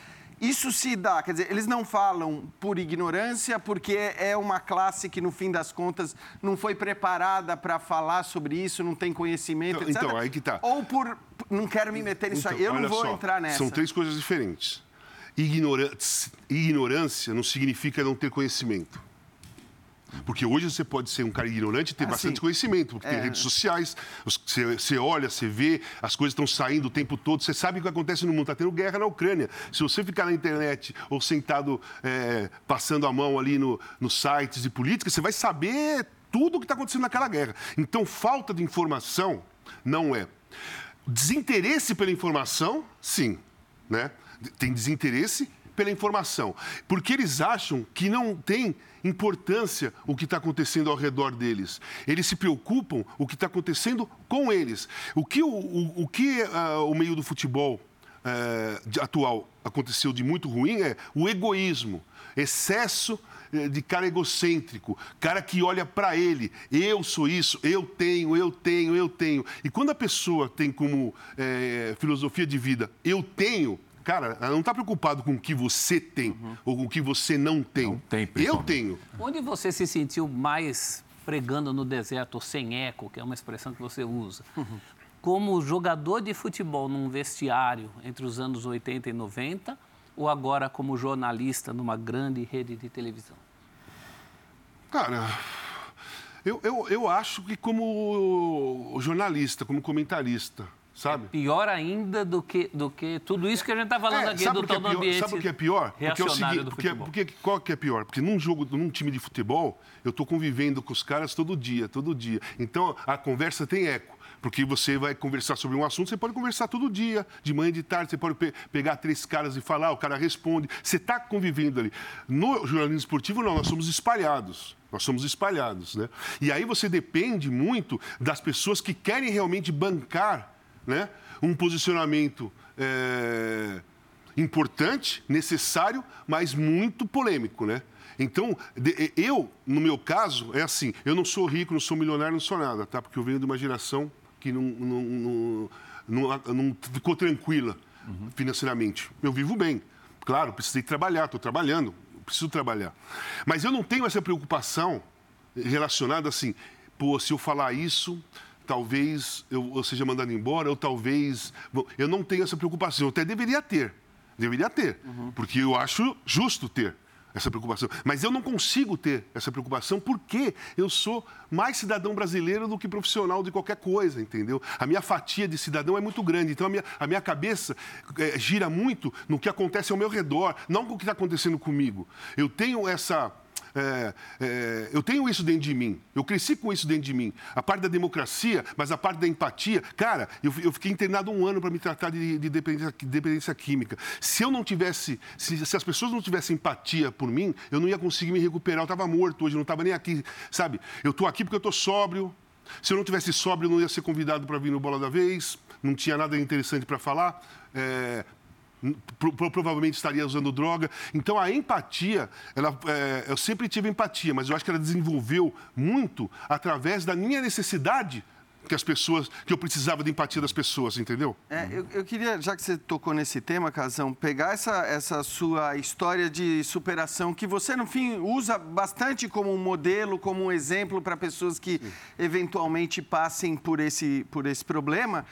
Isso se dá, quer dizer, eles não falam por ignorância, porque é uma classe que, no fim das contas, não foi preparada para falar sobre isso, não tem conhecimento, então. Então, aí que tá. Ou por. Não quero me meter nisso então, aí, eu não vou só, entrar nessa. São três coisas diferentes. Ignorância não significa não ter conhecimento. Porque hoje você pode ser um cara ignorante e ter ah, bastante sim. conhecimento, porque é. tem redes sociais, você, você, olha, você vê, as coisas estão saindo o tempo todo, você sabe o que acontece no mundo. Está tendo guerra na Ucrânia. Se você ficar na internet ou sentado é, passando a mão ali no, nos sites de política, você vai saber tudo o que está acontecendo naquela guerra. Então, falta de informação não é. Desinteresse pela informação, sim. Né? Tem desinteresse pela informação. Porque eles acham que não tem importância o que está acontecendo ao redor deles. Eles se preocupam o que está acontecendo com eles. O que o, o, o que, uh, o meio do futebol uh, atual aconteceu de muito ruim é o egoísmo, excesso eh, de cara egocêntrico, cara que olha para ele, eu sou isso, eu tenho, eu tenho, eu tenho. E quando a pessoa tem como é, filosofia de vida, eu tenho, Cara, ela não está preocupado com o que você tem uhum. ou com o que você não tem. Não tem Eu tenho. Onde você se sentiu mais pregando no deserto sem eco, que é uma expressão que você usa? Uhum. como jogador de futebol num vestiário entre os anos 80 e 90 ou agora como jornalista numa grande rede de televisão? Cara, eu, eu, eu acho que como jornalista, como comentarista, sabe? É pior ainda do que, do que tudo isso que a gente está falando é, aqui do todo é ambiente. Sabe o que é pior? Porque é o seguinte, porque, porque, qual que é pior? Porque num jogo, num time de futebol, eu estou convivendo com os caras todo dia, todo dia. Então a conversa tem eco. Porque você vai conversar sobre um assunto, você pode conversar todo dia, de manhã e de tarde, você pode pe pegar três caras e falar, o cara responde. Você está convivendo ali. No jornalismo esportivo, não, nós somos espalhados. Nós somos espalhados, né? E aí você depende muito das pessoas que querem realmente bancar né, um posicionamento é, importante, necessário, mas muito polêmico, né? Então, eu, no meu caso, é assim, eu não sou rico, não sou milionário, não sou nada, tá? Porque eu venho de uma geração que não, não, não, não, ficou tranquila financeiramente. Eu vivo bem. Claro, precisei trabalhar, estou trabalhando, preciso trabalhar. Mas eu não tenho essa preocupação relacionada assim, pô, se eu falar isso, talvez eu, eu seja mandado embora, ou talvez. Eu não tenho essa preocupação. Eu até deveria ter. Deveria ter. Uhum. Porque eu acho justo ter essa preocupação. Mas eu não consigo ter essa preocupação porque eu sou mais cidadão brasileiro do que profissional de qualquer coisa, entendeu? A minha fatia de cidadão é muito grande, então a minha, a minha cabeça é, gira muito no que acontece ao meu redor, não com o que está acontecendo comigo. Eu tenho essa é, é, eu tenho isso dentro de mim. Eu cresci com isso dentro de mim. A parte da democracia, mas a parte da empatia. Cara, eu, eu fiquei internado um ano para me tratar de, de dependência, dependência, química. Se eu não tivesse, se, se, as pessoas não tivessem empatia por mim, eu não ia conseguir me recuperar. Eu estava morto hoje, não estava nem aqui, sabe? Eu estou aqui porque eu estou sóbrio. Se eu não tivesse sóbrio, eu não ia ser convidado para vir no Bola da Vez. Não tinha nada interessante para falar. É, provavelmente estaria usando droga. Então a empatia, ela, é, eu sempre tive empatia, mas eu acho que ela desenvolveu muito através da minha necessidade que as pessoas, que eu precisava de empatia das pessoas, entendeu? É, eu, eu, queria, já que você tocou nesse tema, Casão, pegar essa, essa sua história de superação que você, no fim, usa bastante como um modelo, como um exemplo para pessoas que Sim. eventualmente passem por esse, por esse problema.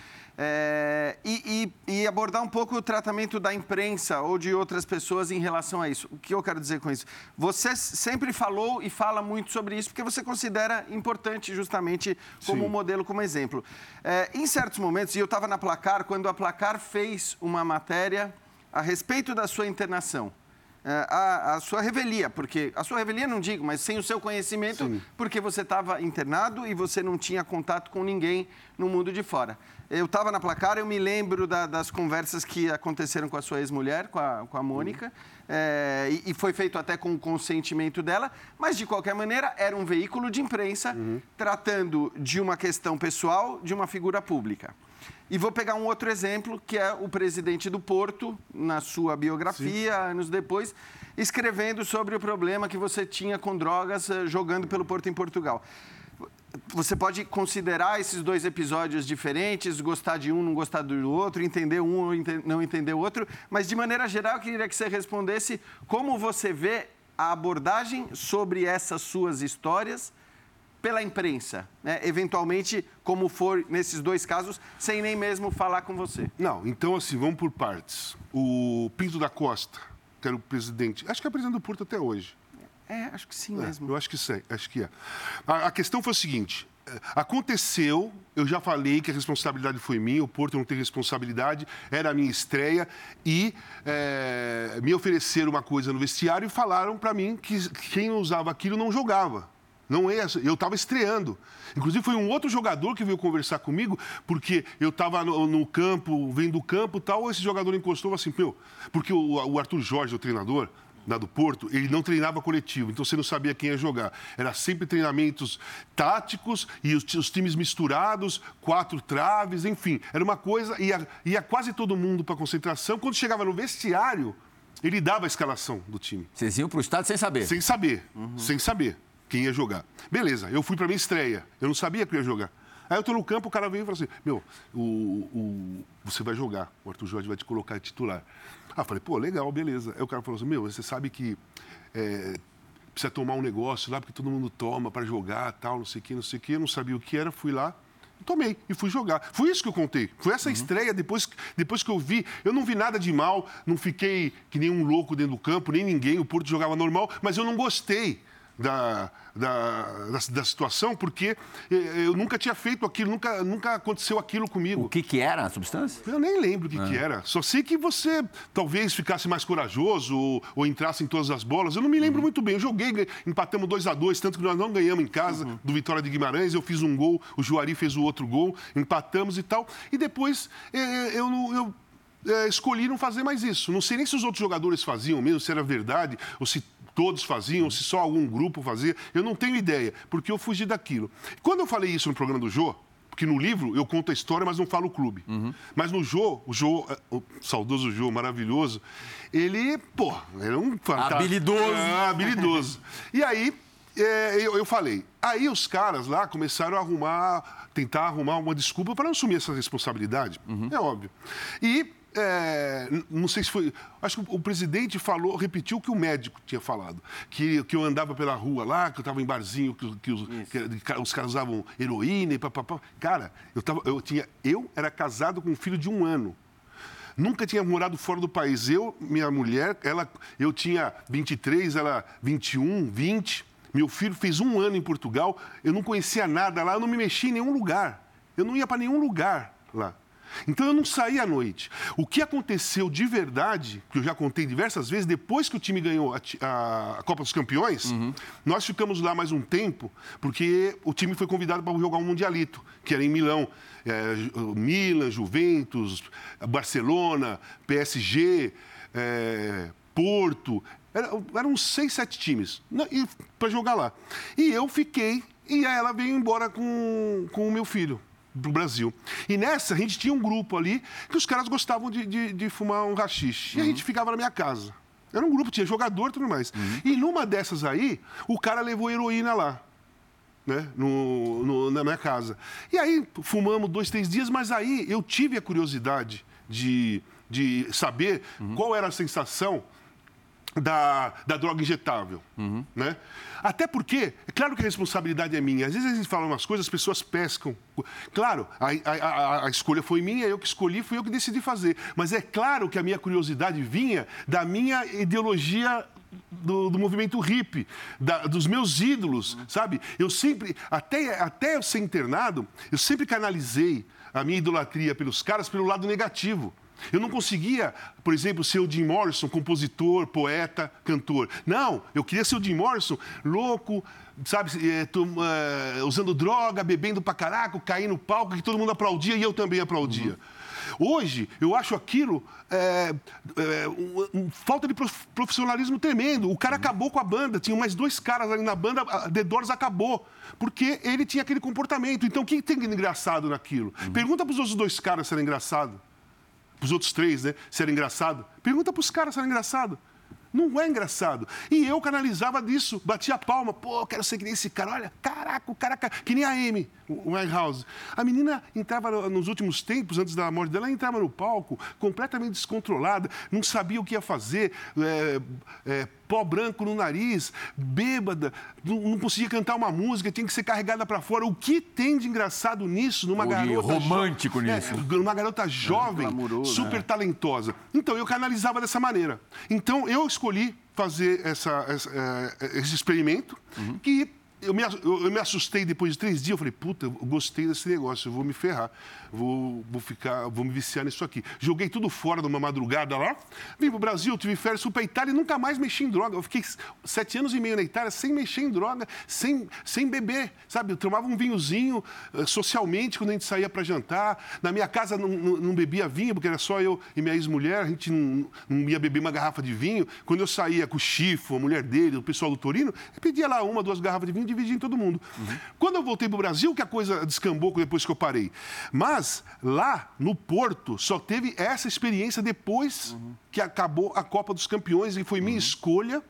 É, e, e, e, abordar um pouco o tratamento da imprensa ou de outras pessoas em relação a isso. O que eu quero dizer com isso? Você sempre falou e fala muito sobre isso porque você considera importante justamente como um modelo, como exemplo. É, em certos momentos, e eu estava na Placar, quando a Placar fez uma matéria a respeito da sua internação. É, a, a, sua revelia, porque a sua revelia não digo, mas sem o seu conhecimento, Sim. porque você estava internado e você não tinha contato com ninguém no mundo de fora. Eu estava na placar, eu me lembro da, das conversas que aconteceram com a sua ex-mulher, com a, com a Mônica, uhum. é, e, e, foi feito até com o consentimento dela, mas de qualquer maneira era um veículo de imprensa uhum. tratando de uma questão pessoal de uma figura pública. E vou pegar um outro exemplo, que é o presidente do Porto, na sua biografia, Sim. anos depois, escrevendo sobre o problema que você tinha com drogas eh, jogando pelo Porto em Portugal você pode considerar esses dois episódios diferentes, gostar de um, não gostar do outro, entender um ou não entender o outro, mas de maneira geral eu queria que você respondesse como você vê a abordagem sobre essas suas histórias pela imprensa, né? eventualmente como for nesses dois casos, sem nem mesmo falar com você. Não, então assim, vamos por partes. O Pinto da Costa, que era o presidente, acho que é presidente do Porto até hoje. É, acho que sim é, mesmo. Eu acho que sim, acho que é. A, a, questão foi o seguinte: é, aconteceu, eu já falei que a responsabilidade foi minha, o Porto não tem responsabilidade, era a minha estreia, e é, me ofereceram uma coisa no vestiário e falaram para mim que quem usava aquilo não jogava. Não é, eu estava estreando. Inclusive, foi um outro jogador que veio conversar comigo, porque eu estava no, no, campo, vendo o campo e tal, esse jogador encostou assim, meu, porque o, o Arthur Jorge, o treinador, da do Porto, ele não treinava coletivo, então você não sabia quem ia jogar. Era sempre treinamentos táticos e os, os times misturados, quatro traves, enfim. Era uma coisa, ia, ia quase todo mundo para concentração. Quando chegava no vestiário, ele dava a escalação do time. Vocês iam para o estádio sem saber? Sem saber, uhum. sem saber quem ia jogar. Beleza, eu fui para minha estreia, eu não sabia quem ia jogar. Aí eu tô no campo, o cara veio e falou assim: Meu, o, o, você vai jogar, o Arthur Jorge vai te colocar titular. Ah, falei, pô, legal, beleza. Aí o cara falou assim: Meu, você sabe que é, precisa tomar um negócio lá, porque todo mundo toma para jogar, tal, não sei o que, não sei o que. Eu não sabia o que era, fui lá Tomei e fui jogar. Foi isso que eu contei. Foi essa uhum. estreia, depois, depois que eu vi. Eu não vi nada de mal, não fiquei que nem um louco dentro do campo, nem ninguém. O Porto jogava normal, mas eu não gostei da, da, da, da, situação, porque eu nunca tinha feito aquilo, nunca, nunca aconteceu aquilo comigo. O que, que era a substância? Eu nem lembro o que, ah. que era. Só sei que você talvez ficasse mais corajoso ou, ou entrasse em todas as bolas. Eu não me lembro uhum. muito bem. Eu joguei, empatamos 2 a 2 tanto que nós não ganhamos em casa uhum. do Vitória de Guimarães. Eu fiz um gol, o Juari fez o outro gol, empatamos e tal. E depois eu, eu, eu é, escolhi não fazer mais isso. Não sei nem se os outros jogadores faziam mesmo, se era verdade, ou se todos faziam, se só algum grupo fazia, eu não tenho ideia, porque eu fugi daquilo. Quando eu falei isso no programa do Jô, porque no livro eu conto a história, mas não falo o clube. Uhum. Mas no Jô, o Jô, é, o saudoso Jô, maravilhoso, ele, pô, era um fantástico. Habilidoso. É, habilidoso. e aí, é, eu, eu, falei. Aí os caras lá começaram a arrumar, tentar arrumar uma desculpa para não assumir essa responsabilidade. Uhum. É óbvio. E é, não sei se foi. Acho que o presidente falou, repetiu o que o médico tinha falado. Que, que eu andava pela rua lá, que eu estava em barzinho, que, que, os, que, os caras usavam heroína e papapá. Cara, eu, tava, eu, tinha, eu era casado com um filho de um ano. Nunca tinha morado fora do país. Eu, minha mulher, ela, eu tinha 23, ela 21, 20. Meu filho fez um ano em Portugal. Eu não conhecia nada lá, eu não me mexia em nenhum lugar. Eu não ia para nenhum lugar lá. Então eu não saí à noite. O que aconteceu de verdade, que eu já contei diversas vezes, depois que o time ganhou a, a Copa dos Campeões, uhum. nós ficamos lá mais um tempo, porque o time foi convidado para jogar um Mundialito, que era em Milão. É, Milan, Juventus, Barcelona, PSG, é, Porto. Era, eram seis, sete times para jogar lá. E eu fiquei, e ela veio embora com, com o meu filho do Brasil. E nessa, a gente tinha um grupo ali que os caras gostavam de, de, de fumar um rachixe. E a gente ficava na minha casa. Era um grupo, tinha jogador e tudo mais. Uhum. E numa dessas aí, o cara levou heroína lá. Né? No, no, na minha casa. E aí, fumamos dois, três dias, mas aí eu tive a curiosidade de, de saber uhum. qual era a sensação da, da droga injetável. Uhum. Né? Até porque, é claro que a responsabilidade é minha. Às vezes a gente fala umas coisas, as pessoas pescam. Claro, a, a, a, escolha foi minha, eu que escolhi, fui eu que decidi fazer. Mas é claro que a minha curiosidade vinha da minha ideologia do, do, movimento hippie, da, dos meus ídolos, sabe? Eu sempre, até, até eu ser internado, eu sempre canalizei a minha idolatria pelos caras pelo lado negativo. Eu não conseguia, por exemplo, ser o Jim Morrison, compositor, poeta, cantor. Não, eu queria ser o Jim Morrison, louco, sabe, é, tô, é, usando droga, bebendo pra caraca, caindo no palco, que todo mundo aplaudia e eu também aplaudia. Uhum. Hoje, eu acho aquilo é, é, um, um, falta de profissionalismo tremendo. O cara uhum. acabou com a banda, tinha mais dois caras ali na banda, a The Doors acabou, porque ele tinha aquele comportamento. Então, o que tem de engraçado naquilo? Uhum. Pergunta para os outros dois caras se era engraçado os outros três, né? Se era engraçado. Pergunta para os caras se era engraçado. Não é engraçado. E eu canalizava disso, batia a palma. Pô, quero ser que nem esse cara. Olha, caraca, o cara, que nem a Amy, o Winehouse. A menina entrava nos últimos tempos, antes da morte dela, entrava no palco completamente descontrolada, não sabia o que ia fazer, é, é, pó branco no nariz, bêbada, não, não, conseguia cantar uma música, tinha que ser carregada para fora. O que tem de engraçado nisso numa garota. romântico nisso. É, numa garota jovem, é, super né? talentosa. Então eu canalizava dessa maneira. Então eu escolhi fazer essa, essa, é, esse experimento uhum. que eu me, eu, me assustei depois de três dias. Eu falei, puta, eu gostei desse negócio, eu vou me ferrar vou, vou ficar, vou me viciar nisso aqui. Joguei tudo fora numa madrugada lá, vim pro Brasil, tive férias, fui pra Itália e nunca mais mexi em droga. Eu fiquei sete anos e meio na Itália sem mexer em droga, sem, sem beber, sabe? Eu tomava um vinhozinho eh, socialmente quando a gente saía para jantar. Na minha casa não, não, não, bebia vinho, porque era só eu e minha ex-mulher, a gente não, não, ia beber uma garrafa de vinho. Quando eu saía com o Chifo, a mulher dele, o pessoal do Torino, eu pedia lá uma, duas garrafas de vinho dividia em todo mundo. Uhum. Quando eu voltei pro Brasil, que a coisa descambou depois que eu parei. Mas lá no Porto só teve essa experiência depois uhum. que acabou a Copa dos Campeões e foi minha escolha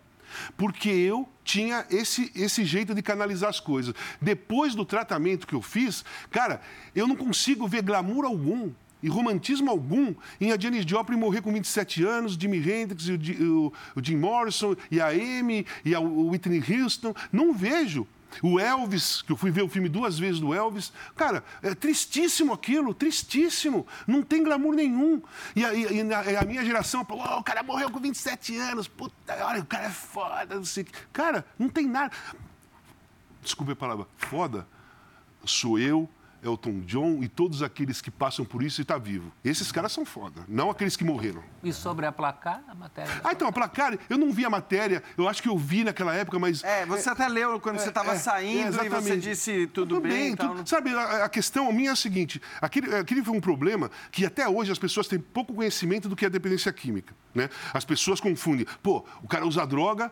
porque eu tinha esse, esse jeito de canalizar as coisas. Depois do tratamento que eu fiz, cara, eu não consigo ver glamour algum e romantismo algum em a Janis Joplin morrer com 27 anos, Jimi Hendrix, o, o, o Jim Morrison, e a Amy, e a Whitney Houston. Não vejo. O Elvis, que eu fui ver o filme duas vezes do Elvis, cara, é tristíssimo aquilo, tristíssimo. Não tem glamour nenhum. E a, e a, a minha geração, oh, o cara morreu com 27 anos, puta, olha, o cara é foda, não sei o que. Cara, não tem nada. Desculpe a palavra, foda. Sou eu, Elton John e todos aqueles que passam por isso e estão tá vivo. Esses caras são foda, não aqueles que morreram. E sobre a placar, a matéria? Ah, então, a placar, eu não vi a matéria, eu acho que eu vi naquela época, mas... É, você é, até leu quando é, você estava é, saindo é, e você disse tudo, tudo bem. bem tudo, não... Sabe, a, a, questão minha é a seguinte, aquele, aquele foi um problema que até hoje as pessoas têm pouco conhecimento do que é dependência química, né? As pessoas confundem, pô, o cara usa droga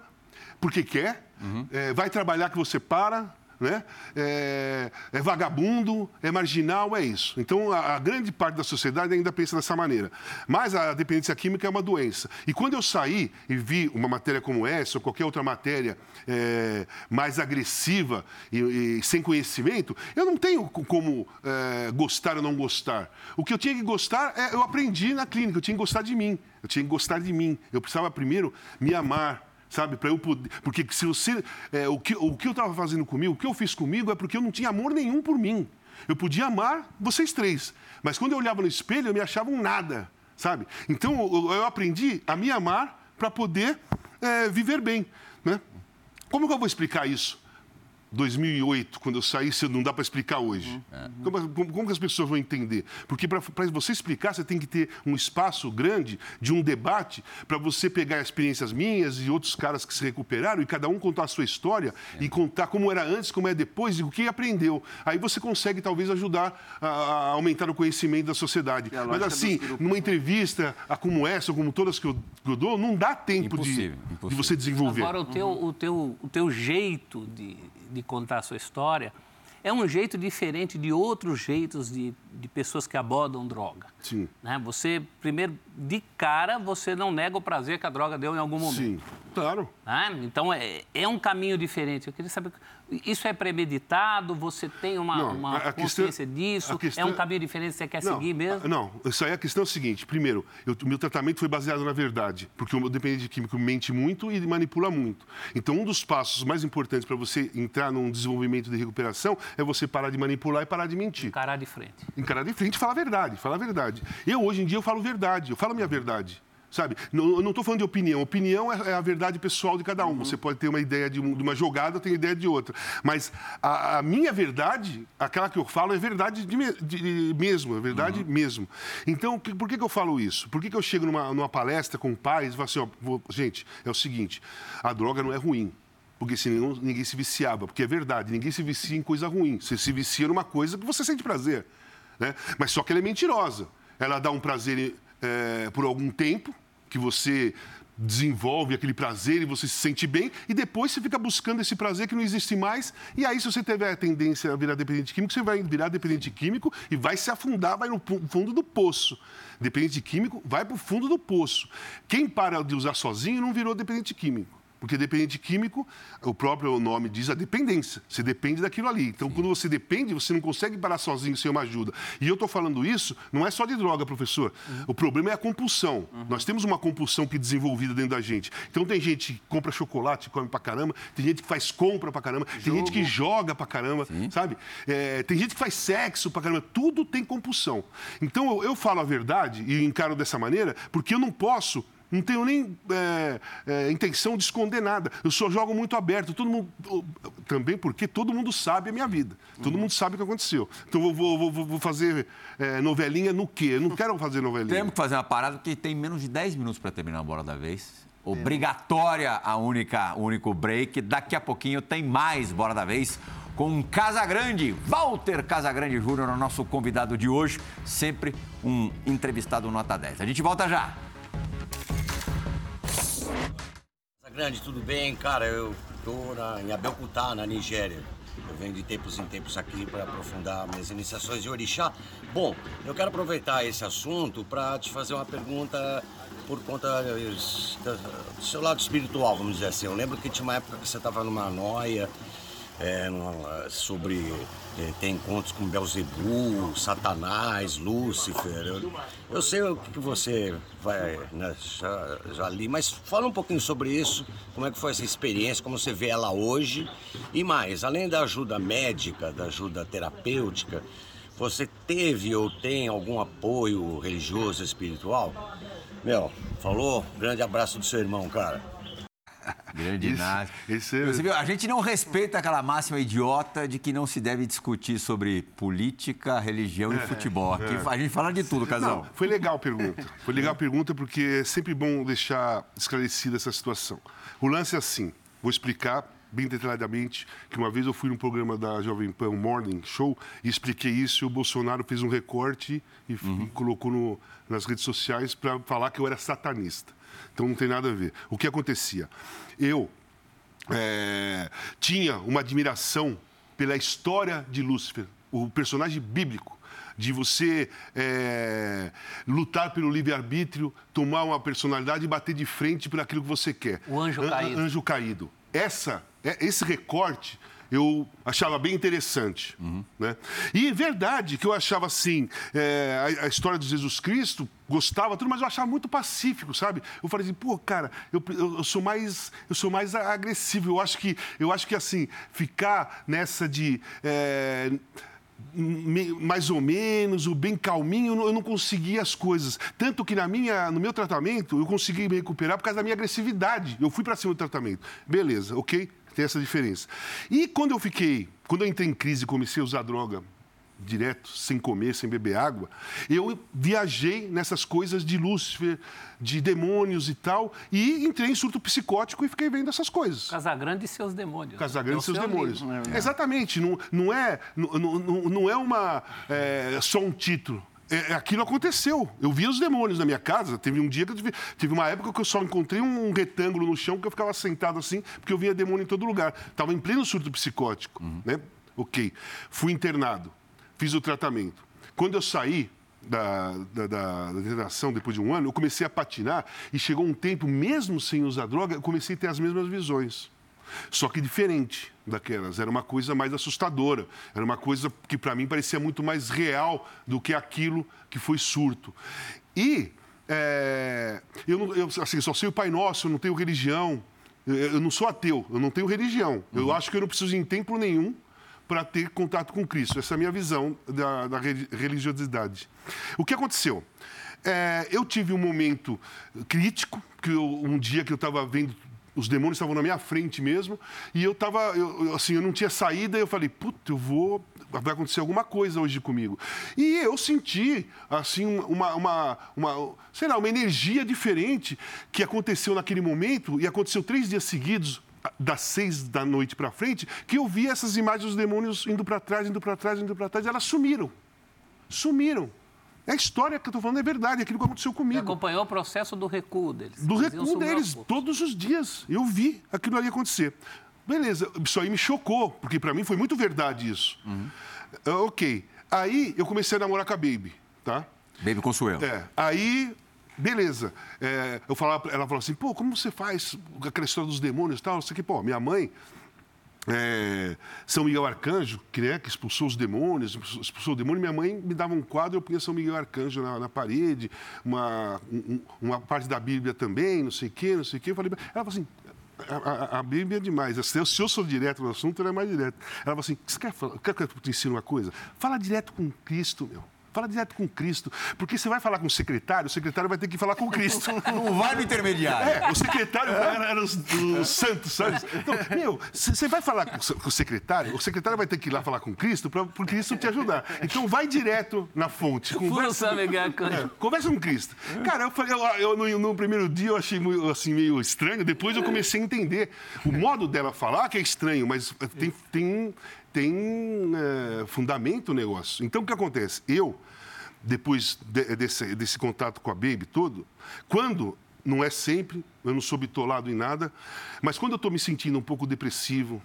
porque quer, uhum. é, vai trabalhar que você para, né? é, é vagabundo, é marginal, é isso. Então, a, a, grande parte da sociedade ainda pensa dessa maneira. Mas a dependência química é uma doença. E quando eu saí e vi uma matéria como essa, ou qualquer outra matéria é, mais agressiva e, e, sem conhecimento, eu não tenho como é, gostar ou não gostar. O que eu tinha que gostar, é, eu aprendi na clínica, eu tinha que gostar de mim. Eu tinha que gostar de mim. Eu precisava primeiro me amar, sabe? Para eu poder. Porque se você. É, o, que, o que eu estava fazendo comigo, o que eu fiz comigo é porque eu não tinha amor nenhum por mim. Eu podia amar vocês três, mas quando eu olhava no espelho, eu me achava um nada, sabe? Então eu, eu aprendi a me amar para poder é, viver bem, né? Como que eu vou explicar isso? 2008, quando eu saí, não dá para explicar hoje. Uhum. Como, como, como, que as pessoas vão entender? Porque para você explicar, você tem que ter um espaço grande de um debate para você pegar experiências minhas e outros caras que se recuperaram e cada um contar a sua história é. e contar como era antes, como é depois e o que aprendeu. Aí você consegue talvez ajudar a, a aumentar o conhecimento da sociedade. Mas assim, numa né? entrevista como essa, ou como todas que eu, que eu dou, não dá tempo de, de, você desenvolver. Agora, o teu, o teu, o teu jeito de de contar a sua história, é um jeito diferente de outros jeitos de, de pessoas que abordam droga. Sim. Né? Você, primeiro, de cara, você não nega o prazer que a droga deu em algum momento. Sim, claro. Né? Então, é, é um caminho diferente. Eu queria saber, isso é premeditado? Você tem uma, não, uma consciência questão, disso? Questão, é um caminho diferente que você quer não, seguir mesmo? Não, isso aí a questão é o seguinte. Primeiro, o meu tratamento foi baseado na verdade, porque o dependente químico mente muito e manipula muito. Então, um dos passos mais importantes para você entrar num desenvolvimento de recuperação é você parar de manipular e parar de mentir. Encarar de frente. Encarar de frente e falar a verdade, falar a verdade. Eu, hoje em dia, eu falo verdade, eu falo a minha verdade. Sabe? Não, eu não estou falando de opinião. Opinião é, é, a verdade pessoal de cada um. Uhum. Você pode ter uma ideia de, um, de uma jogada, tenho ideia de outra. Mas a, a, minha verdade, aquela que eu falo, é verdade de, de, de mesmo, é verdade uhum. mesmo. Então, que, por que, que eu falo isso? Por que, que eu chego numa, numa palestra com pais e falo assim, ó, vou, gente, é o seguinte, a droga não é ruim. Porque senão ninguém se viciava. Porque é verdade, ninguém se vicia em coisa ruim. Você se vicia numa coisa que você sente prazer. Né? Mas só que ela é mentirosa. Ela dá um prazer é, por algum tempo, que você desenvolve aquele prazer e você se sente bem, e depois você fica buscando esse prazer que não existe mais, e aí se você tiver a tendência a virar dependente químico, você vai virar dependente químico e vai se afundar, vai no fundo do poço. Dependente químico vai para o fundo do poço. Quem para de usar sozinho não virou dependente químico. Porque dependente químico, o próprio nome diz a dependência. Você depende daquilo ali. Então, Sim. quando você depende, você não consegue parar sozinho sem uma ajuda. E eu estou falando isso, não é só de droga, professor. Uhum. O problema é a compulsão. Uhum. Nós temos uma compulsão que é desenvolvida dentro da gente. Então, tem gente que compra chocolate, come pra caramba. Tem gente que faz compra pra caramba. Jogo. Tem gente que joga pra caramba, Sim. sabe? É, tem gente que faz sexo pra caramba. Tudo tem compulsão. Então, eu, eu falo a verdade e encaro dessa maneira porque eu não posso não tenho nem é, é, intenção de esconder nada. Eu só jogo muito aberto. Todo mundo, também porque todo mundo sabe a minha vida. Todo uhum. mundo sabe o que aconteceu. Então eu vou, vou, vou fazer é, novelinha no quê? Eu não quero fazer novelinha. Temos que fazer uma parada porque tem menos de 10 minutos para terminar a bola da vez. Obrigatória a única, único break. Daqui a pouquinho tem mais bola da vez com Casagrande, Walter Casagrande Júnior, nosso convidado de hoje, sempre um entrevistado nota 10. A gente volta já. Grande, tudo bem? Cara, eu na, em Abeokuta, na Nigéria. Eu venho de tempos em tempos aqui para aprofundar minhas iniciações de orixá. Bom, eu quero aproveitar esse assunto para te fazer uma pergunta por conta do seu lado espiritual, vamos dizer assim. Eu lembro que tinha uma época que você estava numa noia é, no- sobre é, ter encontros com Belzebu, Satanás, Lúcifer. Eu, eu sei o que que você vai, né, já, já li, mas fala um pouquinho sobre isso, como é que foi essa experiência, como você vê ela hoje. E mais, além da ajuda médica, da ajuda terapêutica, você teve ou tem algum apoio religioso, espiritual? Meu, falou? Grande abraço do seu irmão, cara. Grande Inácio. é- Você viu, a gente não respeita aquela máxima idiota de que não se deve discutir sobre política, religião e futebol. Aqui a gente fala de tudo, casal. Não, foi legal a pergunta. Foi legal a pergunta porque é sempre bom deixar esclarecida essa situação. O lance é assim, vou explicar bem detalhadamente que uma vez eu fui num programa da Jovem Pan, um Morning Show, e expliquei isso e o Bolsonaro fez um recorte e, e colocou no- nas redes sociais para falar que eu era satanista. Então não tem nada a ver. O que acontecia? Eu é, tinha uma admiração pela história de Lúcifer, o personagem bíblico, de você é, lutar pelo livre-arbítrio, tomar uma personalidade e bater de frente por aquilo que você quer. O anjo An- caído. Anjo caído. Essa, é- esse recorte eu achava bem interessante. Né? E é verdade que eu achava assim, é, a, a história de Jesus Cristo, gostava tudo, mas eu achava muito pacífico, sabe? Eu falei assim, pô, cara, eu, eu, eu sou mais eu sou mais agressivo. Eu acho que eu acho que assim ficar nessa de é, mais ou menos, o bem calminho, eu não- eu não conseguia as coisas. Tanto que na minha, no meu tratamento, eu consegui me recuperar por causa da minha agressividade. Eu fui para cima do tratamento. Beleza, ok? Tem essa diferença. E quando eu fiquei, quando eu entrei em crise e comecei a usar droga direto, sem comer, sem beber água, eu viajei nessas coisas de Lúcifer, de demônios e tal, e entrei em surto psicótico e fiquei vendo essas coisas. Casagrande e seus demônios. Casagrande É e seus seu demônios. livro. Exatamente. Não, não, é, não, não, não é uma, é, só um título. É, aquilo aconteceu. Eu via os demônios na minha casa. Teve um dia que eu tive, tive uma época que eu só encontrei um retângulo no chão que eu ficava sentado assim, porque eu via demônio em todo lugar. Estava em pleno surto psicótico. Né? Ok. Fui internado. Fiz o tratamento. Quando eu saí da, da, da, da internação, depois de um ano, eu comecei a patinar e chegou um tempo, mesmo sem usar droga, eu comecei a ter as mesmas visões. Só que diferente daquelas. Era uma coisa mais assustadora. Era uma coisa que, para mim, parecia muito mais real do que aquilo que foi surto. E é, eu, eu assim, só sei o Pai Nosso, eu não tenho religião. Eu, não sou ateu, eu não tenho religião. Eu acho que eu não preciso ir em templo nenhum para ter contato com Cristo. Essa é a minha visão da, da re- religiosidade. O que aconteceu? É, eu tive um momento crítico, que eu- um dia que eu estava vendo os demônios estavam na minha frente mesmo, e eu estava, assim, eu não tinha saída, eu falei, puta, eu vou, vai acontecer alguma coisa hoje comigo. E eu senti, assim, uma, uma, uma, sei lá, uma energia diferente que aconteceu naquele momento, e aconteceu três dias seguidos, das seis da noite para frente, que eu vi essas imagens dos demônios indo para trás, indo para trás, indo para trás, e elas sumiram. Sumiram. É a história que eu estou falando, é verdade, é aquilo que aconteceu Você comigo acompanhou o processo do recuo deles. do recuo deles, todos os dias. Eu vi aquilo ali acontecer. Beleza, isso aí me chocou, porque para mim foi muito verdade isso. Ah, ok. Aí eu comecei a namorar com a Baby, tá? Baby Consuelo. É. Aí, beleza. É, eu falava, ela falou assim, pô, como você faz com aquela história dos demônios e tal? Isso aqui, pô, minha mãe, é, São Miguel Arcanjo, que, né, que expulsou os demônios, expulsou o demônio, minha mãe me dava um quadro, eu punha São Miguel Arcanjo na, na parede, uma, um- um- uma parte da Bíblia também, não sei o quê, não sei o quê. Eu falei, ela falou assim, a, a- a Bíblia é demais. Se eu, sou direto no assunto, ela é mais direto. Ela falou assim, você quer, quer que eu te ensine uma coisa? Fala direto com Cristo, meu. Fala direto com Cristo. Porque você vai falar com o secretário, o secretário vai ter que falar com Cristo. Não vai no intermediário. É, o secretário era, era os, os santos, sabe? Então, meu, você vai falar com, o- com o secretário, o secretário vai ter que ir lá falar com Cristo para o Cristo te ajudar. Então, vai direto na fonte. Miguel É, conversa com Cristo. Cara, eu, falei, eu, eu no, no primeiro dia eu achei meio, assim, meio estranho, depois eu comecei a entender. O modo dela falar que é estranho, mas tem, tem, tem é, fundamento o negócio. Então, o que acontece? Eu, depois de- desse, desse contato com a Baby todo, quando, não é sempre, eu não sou bitolado em nada, mas quando eu estou me sentindo um pouco depressivo,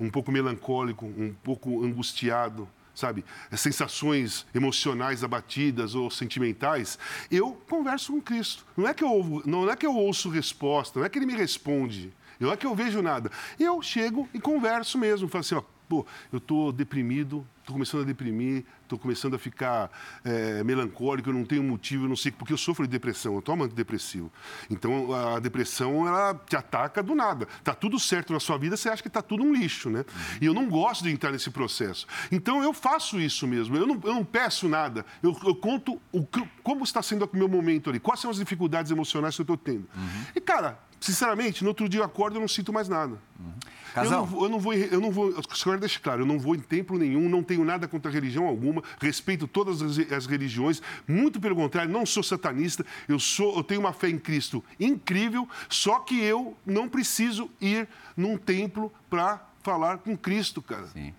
um pouco melancólico, um pouco angustiado, sabe? Sensações emocionais abatidas ou sentimentais, eu converso com Cristo. Não é que eu, não é que eu ouço resposta, não é que ele me responde. Não é que eu vejo nada. Eu chego e converso mesmo. Falo assim, ó, pô, eu tô deprimido, tô começando a deprimir, tô começando a ficar é, melancólico, eu não tenho motivo, eu não sei, porque eu sofro de depressão, eu tomo antidepressivo. Então, a depressão, ela te ataca do nada. Tá tudo certo na sua vida, você acha que tá tudo um lixo, né? E eu não gosto de entrar nesse processo. Então, eu faço isso mesmo, eu não, eu não peço nada, eu, eu conto o, como está sendo o meu momento ali, quais são as dificuldades emocionais que eu tô tendo. Uhum. E, cara, sinceramente, no outro dia eu acordo e não sinto mais nada. Uhum. Eu não, eu não vou, eu não vou, eu quero deixar claro, eu não vou em templo nenhum, não tenho nada contra religião alguma, respeito todas as, as, religiões, muito pelo contrário, não sou satanista, eu sou, eu tenho uma fé em Cristo incrível, só que eu não preciso ir num templo para falar com Cristo, cara. Sim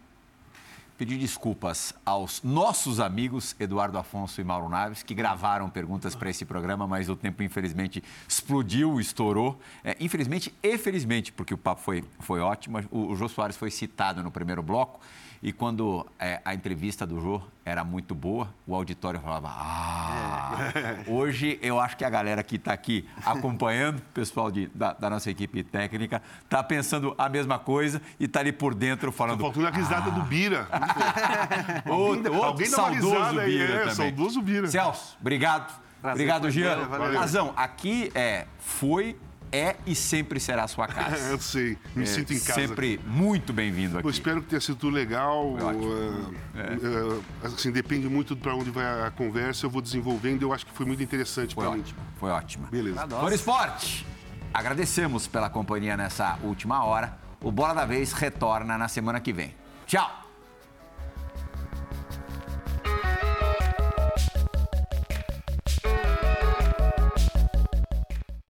pedir desculpas aos nossos amigos Eduardo Afonso e Mauro Naves, que gravaram perguntas para esse programa, mas o tempo, infelizmente, explodiu, estourou. É, infelizmente e felizmente, porque o papo foi, foi ótimo. O, o Jô Soares foi citado no primeiro bloco e quando é, a entrevista do Jô era muito boa, o auditório falava, ah... É. Hoje, eu acho que a galera que está aqui acompanhando, o pessoal de, da, da, nossa equipe técnica, está pensando a mesma coisa e está ali por dentro falando... Tá faltando a risada ah. do Bira. outro, outro Alguém saudoso aí, Bira é, também. Saudoso Bira. Celso, obrigado. Prazer, obrigado, Jean. Razão, aqui é, foi é e sempre será a sua casa. eu sei, me é, sinto em casa. Sempre muito bem-vindo aqui. Eu espero que tenha sido tudo legal. É. uh, assim, depende muito para onde vai a conversa, eu vou desenvolvendo. Eu acho que foi muito interessante para mim. Foi ótimo. Beleza. Por Esporte, agradecemos pela companhia nessa última hora. O Bola da Vez retorna na semana que vem. Tchau!